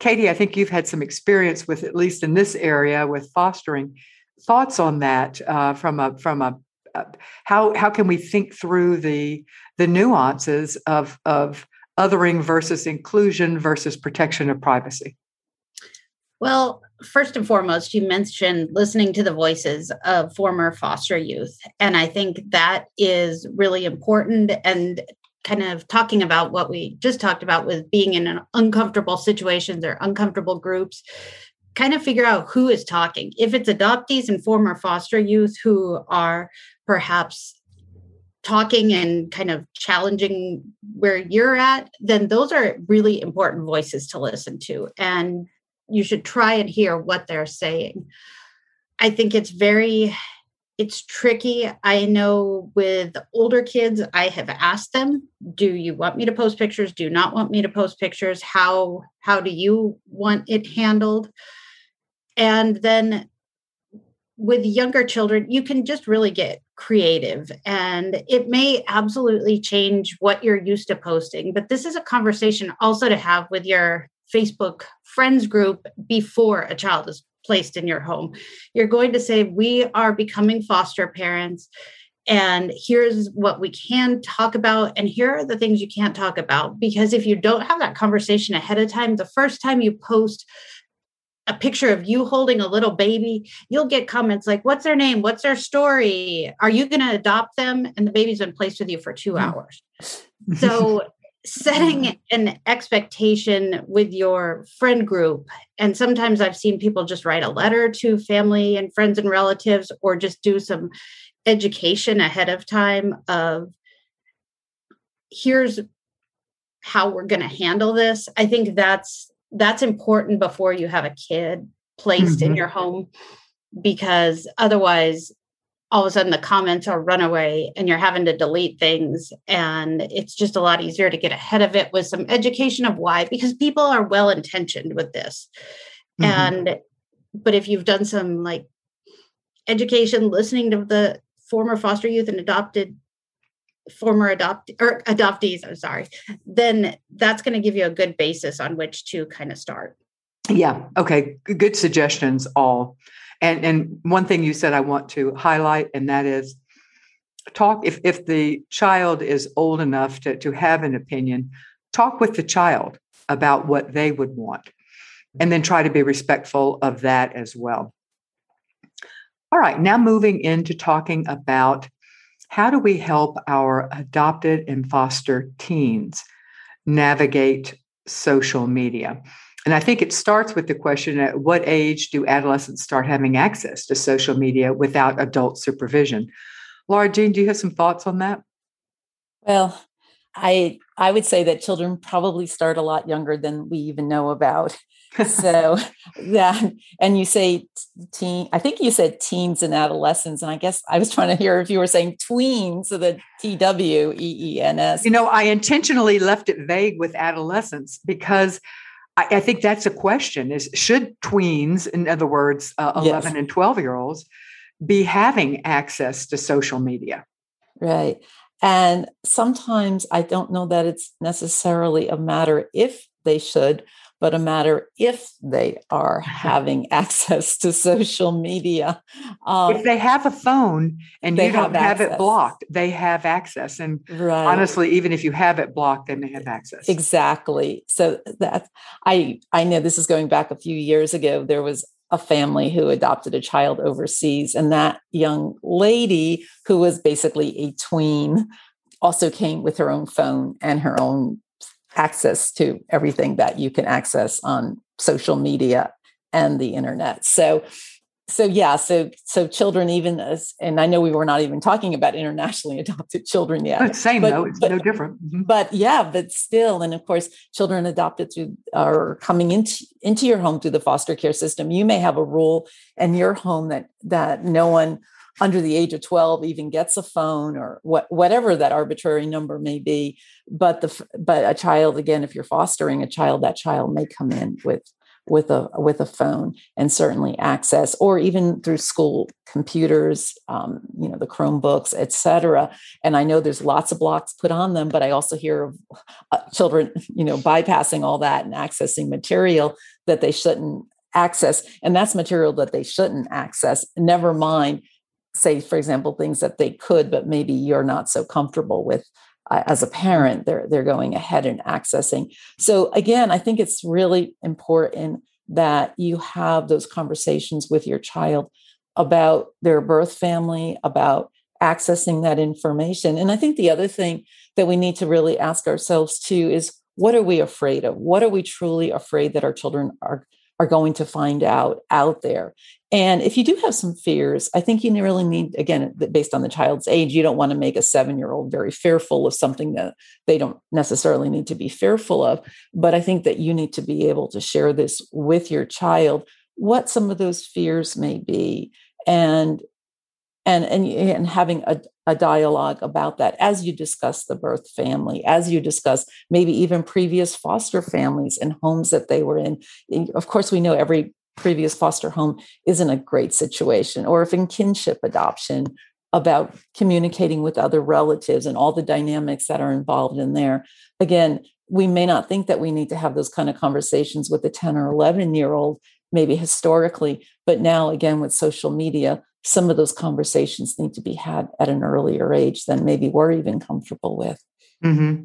katie i think you've had some experience with at least in this area with fostering thoughts on that uh, from a from a uh, how how can we think through the the nuances of of othering versus inclusion versus protection of privacy? Well, first and foremost, you mentioned listening to the voices of former foster youth. And I think that is really important. And kind of talking about what we just talked about with being in an uncomfortable situations or uncomfortable groups kind of figure out who is talking. If it's adoptees and former foster youth who are perhaps talking and kind of challenging where you're at, then those are really important voices to listen to. And you should try and hear what they're saying. I think it's very it's tricky. I know with older kids, I have asked them, do you want me to post pictures? Do not want me to post pictures? How how do you want it handled? And then with younger children, you can just really get creative and it may absolutely change what you're used to posting. But this is a conversation also to have with your Facebook friends group before a child is placed in your home. You're going to say, We are becoming foster parents. And here's what we can talk about, and here are the things you can't talk about. Because if you don't have that conversation ahead of time, the first time you post a picture of you holding a little baby, you'll get comments like, What's their name? What's their story? Are you going to adopt them? And the baby's been placed with you for two mm. hours. So, setting an expectation with your friend group, and sometimes I've seen people just write a letter to family and friends and relatives, or just do some education ahead of time of here's how we're going to handle this. I think that's that's important before you have a kid placed mm-hmm. in your home because otherwise all of a sudden the comments are runaway and you're having to delete things. And it's just a lot easier to get ahead of it with some education of why because people are well intentioned with this. Mm-hmm. and but if you've done some like education listening to the former foster youth and adopted former adopt or adoptees i'm sorry then that's going to give you a good basis on which to kind of start. Yeah okay good suggestions all and and one thing you said i want to highlight and that is talk if if the child is old enough to to have an opinion talk with the child about what they would want and then try to be respectful of that as well all right now moving into talking about how do we help our adopted and foster teens navigate social media? And I think it starts with the question at what age do adolescents start having access to social media without adult supervision? Laura Jean, do you have some thoughts on that? Well, I I would say that children probably start a lot younger than we even know about so that and you say teen i think you said teens and adolescents and i guess i was trying to hear if you were saying tweens so the t-w-e-e-n-s you know i intentionally left it vague with adolescents because I, I think that's a question is should tweens in other words uh, 11 yes. and 12 year olds be having access to social media right and sometimes i don't know that it's necessarily a matter if they should but a matter if they are having access to social media. Um, if they have a phone and you don't have, have it blocked, they have access. And right. honestly, even if you have it blocked, then they may have access. Exactly. So that I I know this is going back a few years ago. There was a family who adopted a child overseas, and that young lady who was basically a tween also came with her own phone and her own access to everything that you can access on social media and the internet. So so yeah so so children even as and i know we were not even talking about internationally adopted children yet but same but, though it's but, no different mm-hmm. but yeah but still and of course children adopted through are coming into into your home through the foster care system you may have a rule in your home that that no one under the age of 12 even gets a phone or what whatever that arbitrary number may be but the but a child again if you're fostering a child that child may come in with with a with a phone and certainly access or even through school computers um, you know the chromebooks etc and i know there's lots of blocks put on them but i also hear of uh, children you know bypassing all that and accessing material that they shouldn't access. And that's material that they shouldn't access. Never mind say for example things that they could but maybe you're not so comfortable with as a parent they're they're going ahead and accessing. So again i think it's really important that you have those conversations with your child about their birth family about accessing that information. And i think the other thing that we need to really ask ourselves too is what are we afraid of? What are we truly afraid that our children are are going to find out out there and if you do have some fears, I think you really need, again, based on the child's age, you don't want to make a seven year old very fearful of something that they don't necessarily need to be fearful of. But I think that you need to be able to share this with your child, what some of those fears may be, and and and, and having a, a dialogue about that as you discuss the birth family, as you discuss maybe even previous foster families and homes that they were in. Of course, we know every previous foster home isn't a great situation, or if in kinship adoption, about communicating with other relatives and all the dynamics that are involved in there. Again, we may not think that we need to have those kind of conversations with a 10 or 11 year old, maybe historically, but now again with social media, some of those conversations need to be had at an earlier age than maybe we're even comfortable with. Mm-hmm.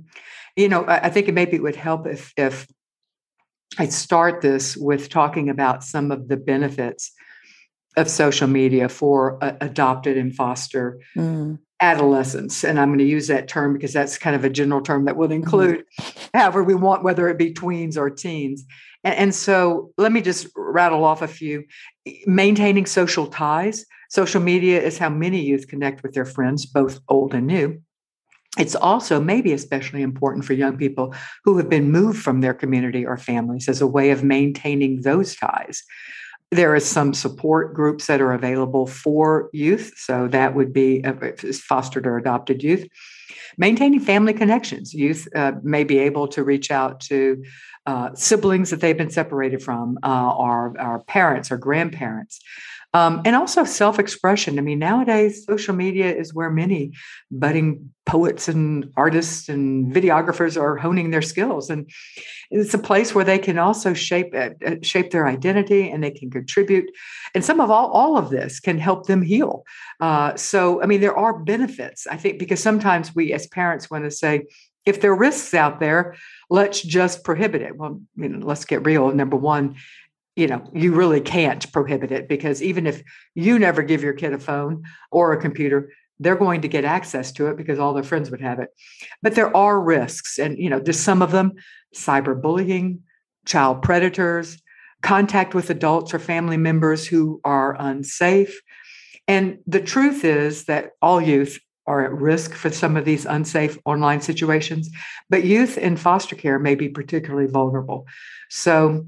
You know, I think it maybe it would help if if I start this with talking about some of the benefits of social media for uh, adopted and foster mm. adolescents. And I'm going to use that term because that's kind of a general term that would mm-hmm. include mm. however we want, whether it be tweens or teens. And, and so let me just rattle off a few. Maintaining social ties. Social media is how many youth connect with their friends, both old and new. It's also maybe especially important for young people who have been moved from their community or families as a way of maintaining those ties. There are some support groups that are available for youth. So that would be uh, fostered or adopted youth. Maintaining family connections. Youth uh, may be able to reach out to uh, siblings that they've been separated from, uh, or, or parents or grandparents. Um, and also self expression. I mean, nowadays, social media is where many budding poets and artists and videographers are honing their skills. And it's a place where they can also shape uh, uh, shape their identity and they can contribute. And some of all, all of this can help them heal. Uh, so, I mean, there are benefits, I think, because sometimes we as parents want to say, if there are risks out there, let's just prohibit it. Well, you know, let's get real. Number one, you know you really can't prohibit it because even if you never give your kid a phone or a computer they're going to get access to it because all their friends would have it. But there are risks and you know just some of them cyberbullying child predators contact with adults or family members who are unsafe. And the truth is that all youth are at risk for some of these unsafe online situations but youth in foster care may be particularly vulnerable. So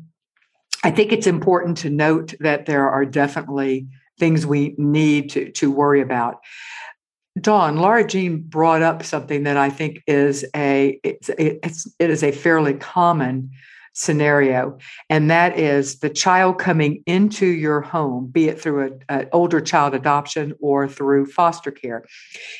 I think it's important to note that there are definitely things we need to, to worry about. Dawn, Laura Jean brought up something that I think is a it's, it's it is a fairly common scenario, and that is the child coming into your home, be it through an older child adoption or through foster care,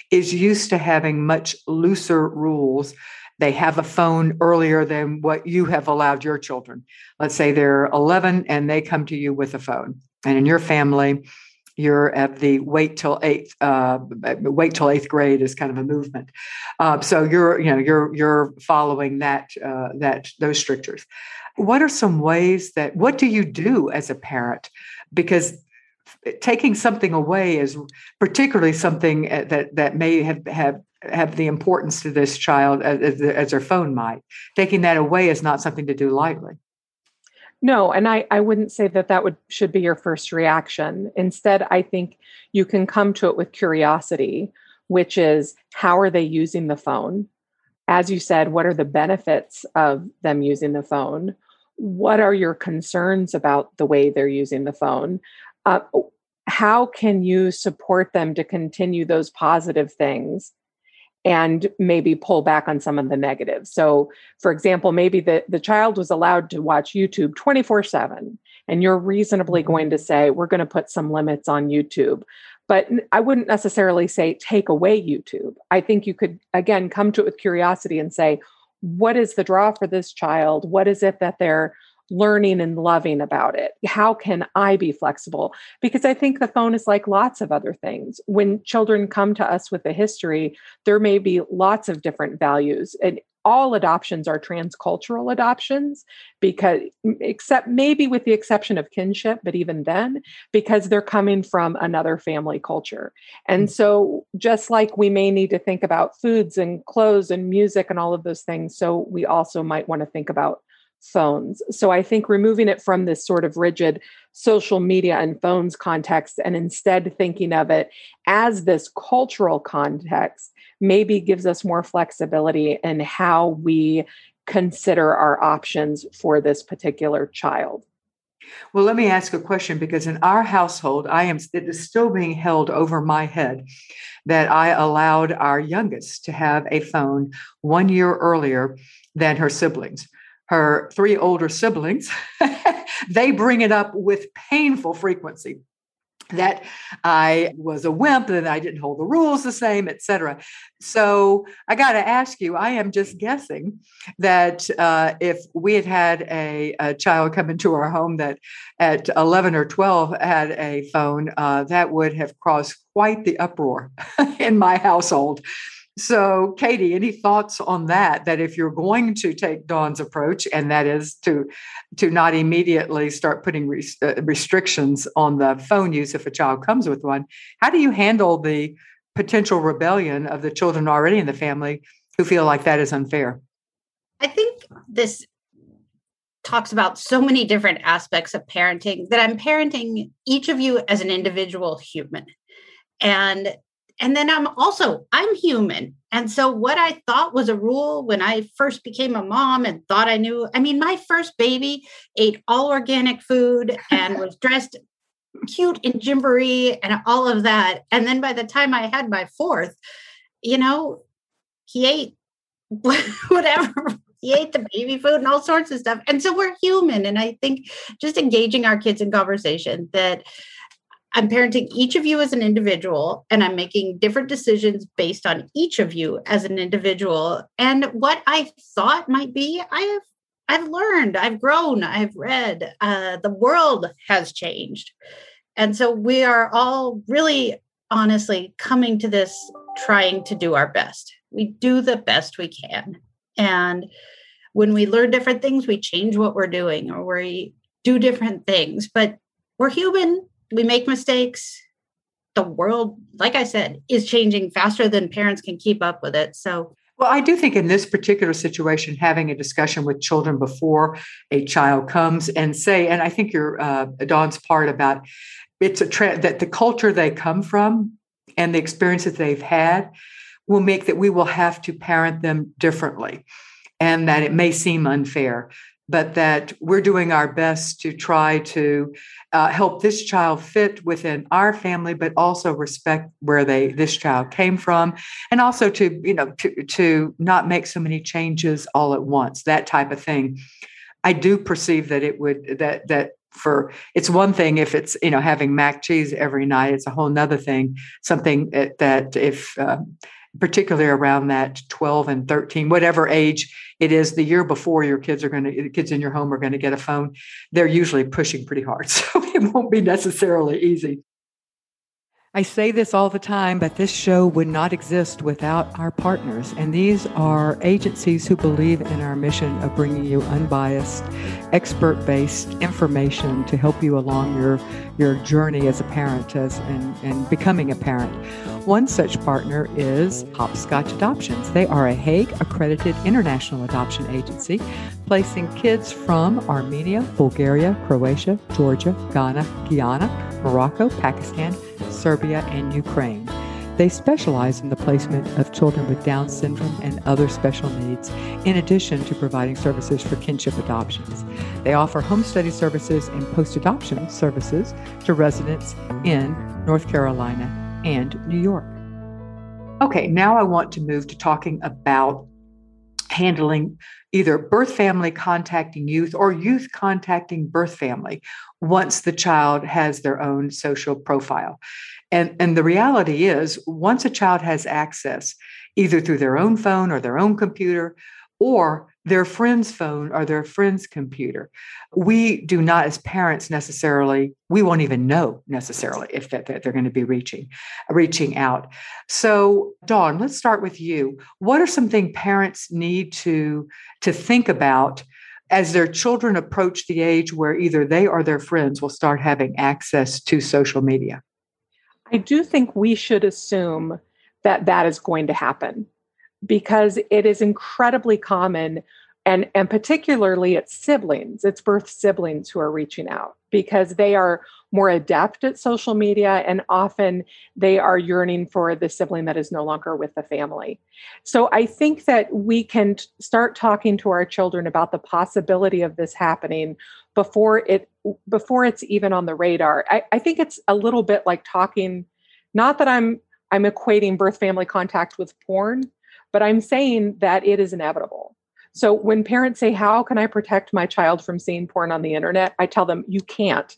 is used to having much looser rules they have a phone earlier than what you have allowed your children. Let's say they're 11 and they come to you with a phone. And in your family, you're at the wait till eighth uh, wait till eighth grade is kind of a movement. Uh, so you're you know you're you're following that uh, that those strictures. What are some ways that what do you do as a parent? Because taking something away is particularly something uh, that that may have have have the importance to this child as, as their phone might. Taking that away is not something to do lightly. No, and I, I wouldn't say that that would should be your first reaction. Instead, I think you can come to it with curiosity, which is how are they using the phone? As you said, what are the benefits of them using the phone? What are your concerns about the way they're using the phone? Uh, how can you support them to continue those positive things and maybe pull back on some of the negatives. So, for example, maybe the, the child was allowed to watch YouTube 24 7, and you're reasonably mm-hmm. going to say, We're going to put some limits on YouTube. But I wouldn't necessarily say take away YouTube. I think you could, again, come to it with curiosity and say, What is the draw for this child? What is it that they're learning and loving about it? How can I be flexible? Because I think the phone is like lots of other things. When children come to us with a history, there may be lots of different values. And all adoptions are transcultural adoptions because except maybe with the exception of kinship but even then because they're coming from another family culture and mm. so just like we may need to think about foods and clothes and music and all of those things so we also might want to think about phones. So I think removing it from this sort of rigid social media and phones context and instead thinking of it as this cultural context maybe gives us more flexibility in how we consider our options for this particular child. Well, let me ask a question because in our household, I am it is still being held over my head that I allowed our youngest to have a phone one year earlier than her siblings her three older siblings, they bring it up with painful frequency that I was a wimp and I didn't hold the rules the same, etc. So I got to ask you, I am just guessing that uh, if we had had a, a, child come into our home that at 11 or 12 had a phone, uh, that would have caused quite the uproar in my household. So, Katie, any thoughts on that? That if you're going to take Dawn's approach, and that is to to not immediately start putting uh, restrictions on the phone use if a child comes with one, how do you handle the potential rebellion of the children already in the family who feel like that is unfair? I think this talks about so many different aspects of parenting that I'm parenting each of you as an individual human. And and then I'm also I'm human. And so what I thought was a rule when I first became a mom and thought I knew, I mean my first baby ate all organic food and was dressed cute in gymboree and all of that. And then by the time I had my fourth, you know, he ate whatever he ate the baby food and all sorts of stuff. And so we're human. And I think just engaging our kids in conversation that I'm parenting each of you as an individual, and I'm making different decisions based on each of you as an individual. And what I thought might be, I have I've learned, I've grown, I've read. Uh, the world has changed, and so we are all really, honestly, coming to this trying to do our best. We do the best we can, and when we learn different things, we change what we're doing, or we do different things. But we're human we make mistakes the world like i said is changing faster than parents can keep up with it. So well, I do think in this particular situation, having a discussion with children before a child comes and say, and I think your uh, Dawn's part about it's a trend that the culture they come from and the experiences they've had will make that we will have to parent them differently and that it may seem unfair but that we're doing our best to try to uh, help this child fit within our family but also respect where they this child came from and also to you know to, to not make so many changes all at once that type of thing. I do perceive that it would that that for it's one thing if it's you know having mac cheese every night it's a whole nother thing something that, that if uh, particularly around that 12 and 13 whatever age it is the year before your kids are going to kids in your home are going to get a phone they're usually pushing pretty hard so it won't be necessarily easy I say this all the time, but this show would not exist without our partners. And these are agencies who believe in our mission of bringing you unbiased, expert based information to help you along your, your journey as a parent as, and, and becoming a parent. One such partner is Hopscotch Adoptions. They are a Hague accredited international adoption agency, placing kids from Armenia, Bulgaria, Croatia, Georgia, Ghana, Guyana, Morocco, Pakistan, Serbia, and Ukraine. They specialize in the placement of children with Down syndrome and other special needs, in addition to providing services for kinship adoptions. They offer home study services and post adoption services to residents in North Carolina and New York. Okay, now I want to move to talking about handling either birth family contacting youth or youth contacting birth family once the child has their own social profile. And, and the reality is, once a child has access, either through their own phone or their own computer, or their friend's phone or their friend's computer. We do not, as parents, necessarily, we won't even know necessarily if that, that they're going to be reaching, reaching out. So, Dawn, let's start with you. What are some things parents need to, to think about as their children approach the age where either they or their friends will start having access to social media? I do think we should assume that that is going to happen because it is incredibly common and and particularly it's siblings it's birth siblings who are reaching out because they are more adept at social media and often they are yearning for the sibling that is no longer with the family. So i think that we can t- start talking to our children about the possibility of this happening before it before it's even on the radar. I, I think it's a little bit like talking not that i'm i'm equating birth family contact with porn but I'm saying that it is inevitable. So when parents say, How can I protect my child from seeing porn on the internet? I tell them, You can't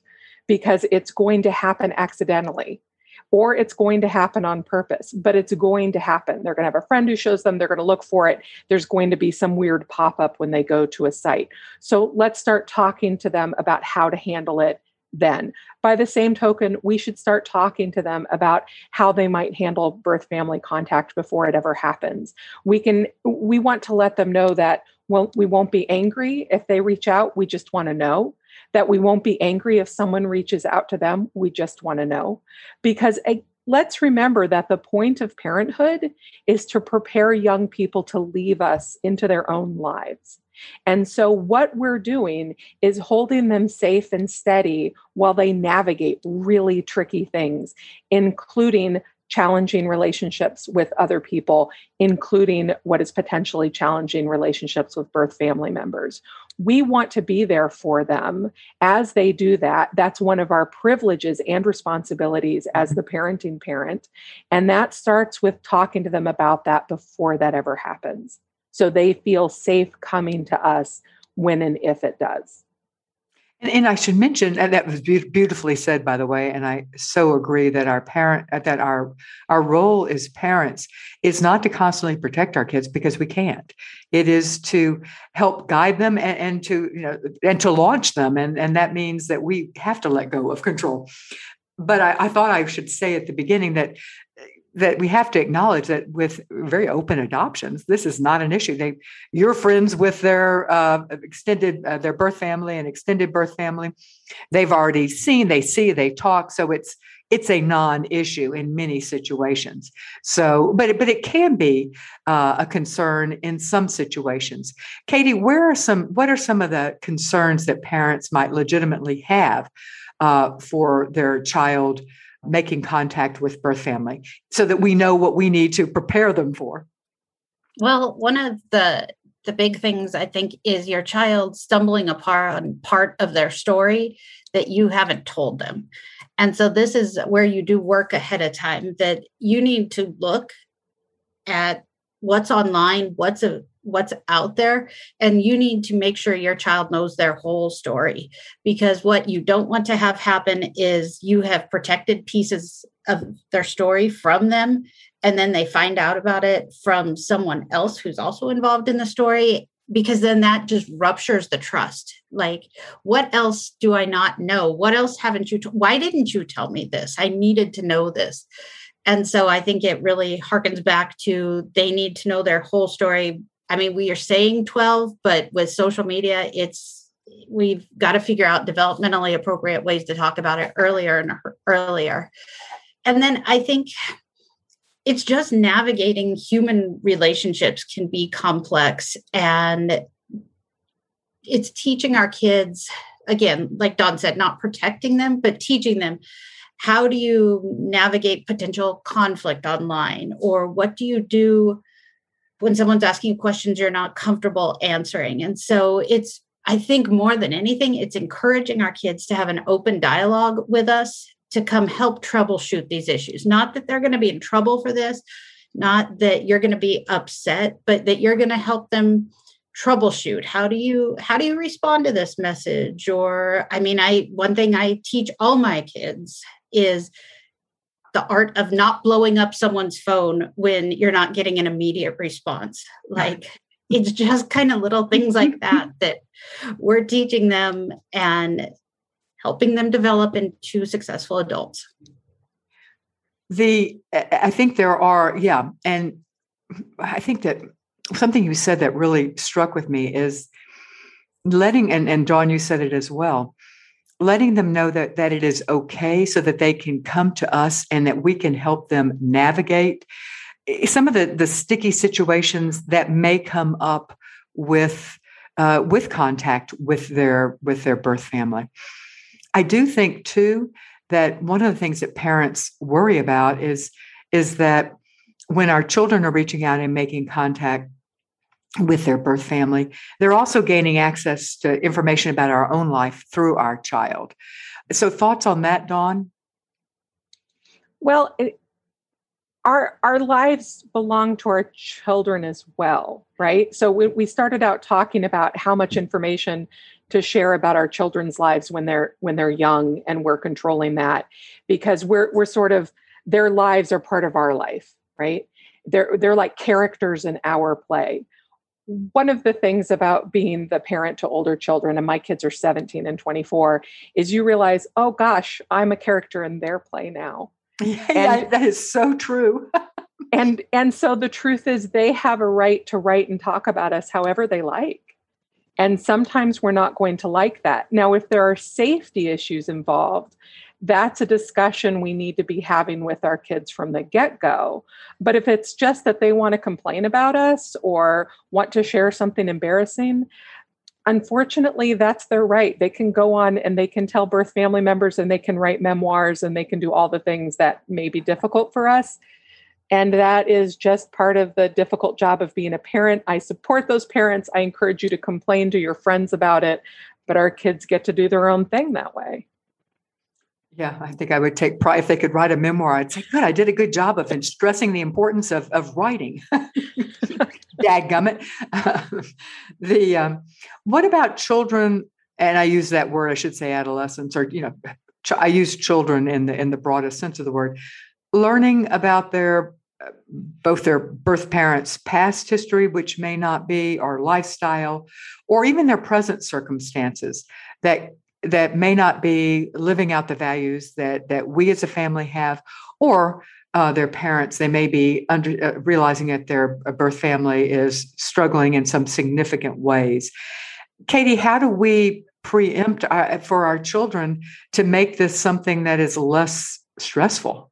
because it's going to happen accidentally or it's going to happen on purpose, but it's going to happen. They're going to have a friend who shows them, they're going to look for it. There's going to be some weird pop up when they go to a site. So let's start talking to them about how to handle it then. By the same token, we should start talking to them about how they might handle birth family contact before it ever happens. We can we want to let them know that well we won't be angry if they reach out, we just want to know that we won't be angry if someone reaches out to them, we just want to know. Because eh, let's remember that the point of parenthood is to prepare young people to leave us into their own lives. And so, what we're doing is holding them safe and steady while they navigate really tricky things, including challenging relationships with other people, including what is potentially challenging relationships with birth family members. We want to be there for them as they do that. That's one of our privileges and responsibilities as mm-hmm. the parenting parent. And that starts with talking to them about that before that ever happens so they feel safe coming to us when and if it does. And, and I should mention, and that was be- beautifully said, by the way, and I so agree that our parent uh, that our our role as parents is not to constantly protect our kids because we can't. It is to help guide them and, and to you know and to launch them, and and that means that we have to let go of control. But I, I thought I should say at the beginning that that we have to acknowledge that with very open adoptions, this is not an issue. They, you're friends with their uh, extended, uh, their birth family and extended birth family. They've already seen, they see, they talk. So it's it's a non-issue in many situations. So, but but it can be uh, a concern in some situations. Katie, where are some? What are some of the concerns that parents might legitimately have uh, for their child? Making contact with birth family so that we know what we need to prepare them for? Well, one of the the big things I think is your child stumbling upon part of their story that you haven't told them. And so this is where you do work ahead of time that you need to look at what's online, what's a what's out there and you need to make sure your child knows their whole story because what you don't want to have happen is you have protected pieces of their story from them and then they find out about it from someone else who's also involved in the story because then that just ruptures the trust. Like what else do i not know? What else haven't you t- why didn't you tell me this? I needed to know this. And so i think it really harkens back to they need to know their whole story i mean we are saying 12 but with social media it's we've got to figure out developmentally appropriate ways to talk about it earlier and er, earlier. And then i think it's just navigating human relationships can be complex and it's teaching our kids again like Dawn said not protecting them but teaching them how do you navigate potential conflict online or what do you do when someone's asking questions you're not comfortable answering. And so it's i think more than anything it's encouraging our kids to have an open dialogue with us to come help troubleshoot these issues. Not that they're going to be in trouble for this, not that you're going to be upset, but that you're going to help them troubleshoot. How do you how do you respond to this message? Or i mean i one thing i teach all my kids is the art of not blowing up someone's phone when you're not getting an immediate response like it's just kind of little things like that that we're teaching them and helping them develop into successful adults. The I think there are, yeah, and I think that something you said that really struck with me is letting and, and Dawn, you said it as well, letting them know that that it is okay so that they can come to us and that we can help them navigate. Eh, some of the the sticky situations that may come up with uh, with contact with their with their birth family. I do think too that one of the things that parents worry about is is that when our children are reaching out and making contact with their birth family, they're also gaining access to information about our own life through our child. So, thoughts on that, Dawn? Well, it, our our lives belong to our children as well, right? So we, we started out talking about how much information to share about our children's lives when they're when they're young and we're controlling that because we're we're sort of their lives are part of our life right they're they're like characters in our play one of the things about being the parent to older children and my kids are 17 and 24 is you realize oh gosh i'm a character in their play now. Yeah, and, that is so true. and and so the truth is they have a right to write and talk about us however they like. And sometimes we're not going to like that. Now, if there are safety issues involved, that's a discussion we need to be having with our kids from the get go. But if it's just that they want to complain about us or want to share something embarrassing, unfortunately, that's their right. They can go on and they can tell birth family members and they can write memoirs and they can do all the things that may be difficult for us. And that is just part of the difficult job of being a parent. I support those parents. I encourage you to complain to your friends about it, but our kids get to do their own thing that way. Yeah, I think I would take pride if they could write a memoir. I'd say, good, I did a good job of stressing the importance of, of writing. Dadgummit. Uh, the um, what about children? And I use that word. I should say adolescents, or you know, ch- I use children in the in the broadest sense of the word. Learning about their both their birth parents' past history, which may not be, or lifestyle, or even their present circumstances that that may not be living out the values that that we as a family have, or uh, their parents they may be under uh, realizing that their uh, birth family is struggling in some significant ways. Katie, how do we preempt our, uh, for our children to make this something that is less stressful?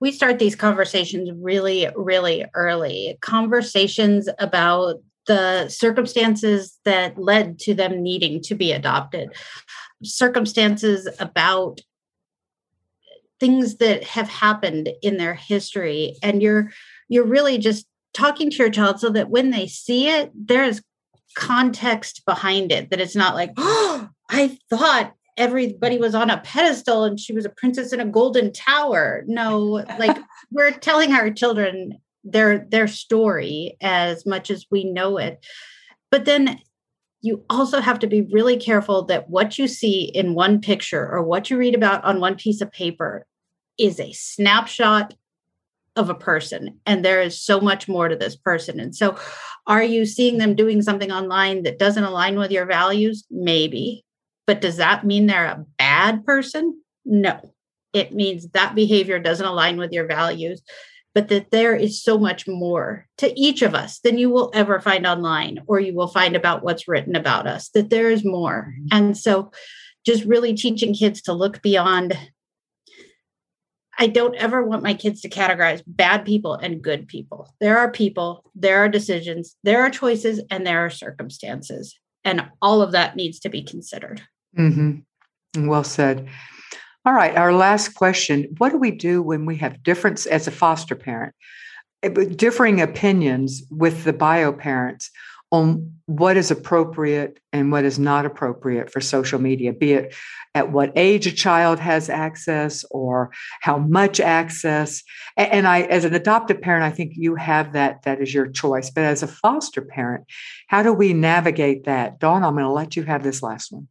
we start these conversations really, really early. Conversations about the circumstances that led to them needing to be adopted, circumstances about things that have happened in their history. And you're you're really just talking to your child so that when they see it, there is context behind it, that it's not like, oh, I thought everybody was on a pedestal and she was a princess in a golden tower. No, like we're telling our children their their story as much as we know it. But then you also have to be really careful that what you see in one picture or what you read about on one piece of paper is a snapshot of a person and there is so much more to this person. And so are you seeing them doing something online that doesn't align with your values? Maybe. But does that mean they're a bad person? No. It means that behavior doesn't align with your values but that there is so much more to each of us than you will ever find online or you will find about what's written about us that there is more mm-hmm. and so just really teaching kids to look beyond I don't ever want my kids to categorize bad people and good people. There are people, there are decisions, there are choices, and there are circumstances. And all of that needs to be considered. Mm-hmm. Well said. All right, our last question What do we do when we have difference as a foster parent, eh, differing opinions with the bio parents on what is appropriate and what is not appropriate for social media, be it at what age a child has access or how much access. And I, as an adoptive parent, I think you have that, that is your choice. But as a foster parent, how do we navigate that? Dawn, I'm going to let you have this last one.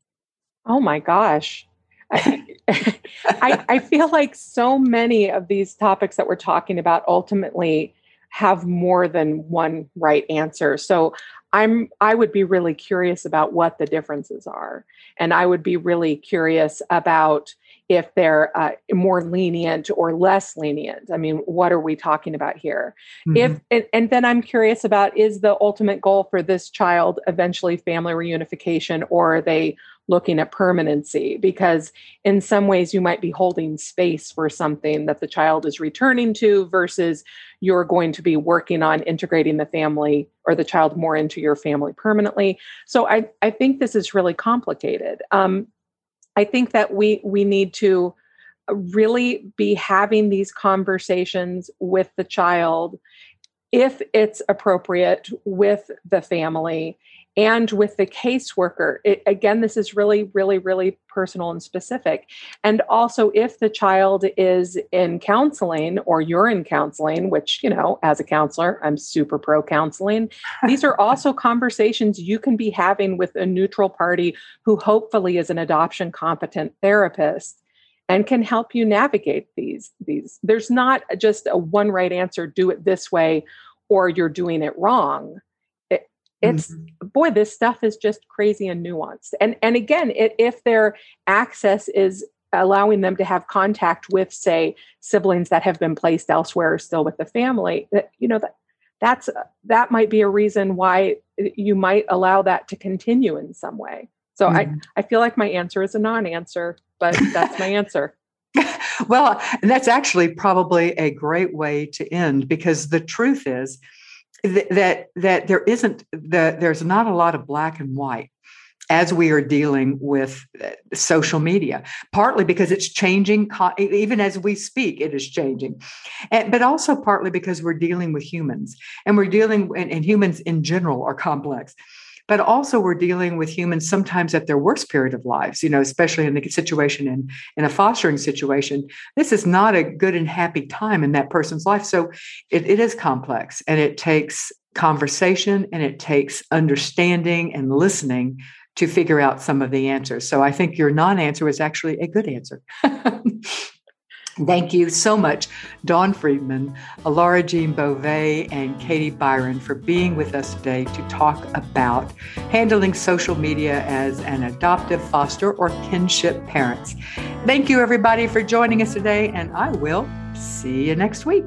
Oh my gosh. I, I feel like so many of these topics that we're talking about ultimately have more than one right answer. So I'm I would be really curious about what the differences are, and I would be really curious about if they're uh, more lenient or less lenient. I mean, what are we talking about here? Mm-hmm. If and, and then I'm curious about is the ultimate goal for this child eventually family reunification, or are they looking at permanency because in some ways you might be holding space for something that the child is returning to versus you're going to be working on integrating the family or the child more into your family permanently. So i, I think this is really complicated. Um, i think that we we need to really be having these conversations with the child if it's appropriate with the family and with the caseworker. It, again, this is really, really, really personal and specific. And also, if the child is in counseling or you're in counseling, which, you know, as a counselor, I'm super pro counseling, these are also conversations you can be having with a neutral party who hopefully is an adoption competent therapist and can help you navigate these these there's not just a one right answer do it this way or you're doing it wrong it's mm-hmm. boy this stuff is just crazy and nuanced and and again it, if their access is allowing them to have contact with say siblings that have been placed elsewhere or still with the family that you know that that's that might be a reason why you might allow that to continue in some way so mm-hmm. i i feel like my answer is a non-answer but that's my answer well that's actually probably a great way to end because the truth is that that there isn't that there's not a lot of black and white as we are dealing with uh, social media partly because it's changing even as we speak it is changing. And, but also partly because we're dealing with humans and we're dealing and, and humans in general are complex but also we're dealing with humans sometimes at their worst period of lives you know especially in the situation in in a fostering situation. This is not a good and happy time in that person's life. So it, it is complex and it takes conversation and it takes understanding and listening to figure out some of the answers. So i think your non-answer is actually a good answer Thank you so much, Dawn Friedman, Laura Jean Beauvais, and Katie Byron for being with us today to talk about handling social media as an adoptive, foster, or kinship parents. Thank you, everybody, for joining us today, and I will see you next week.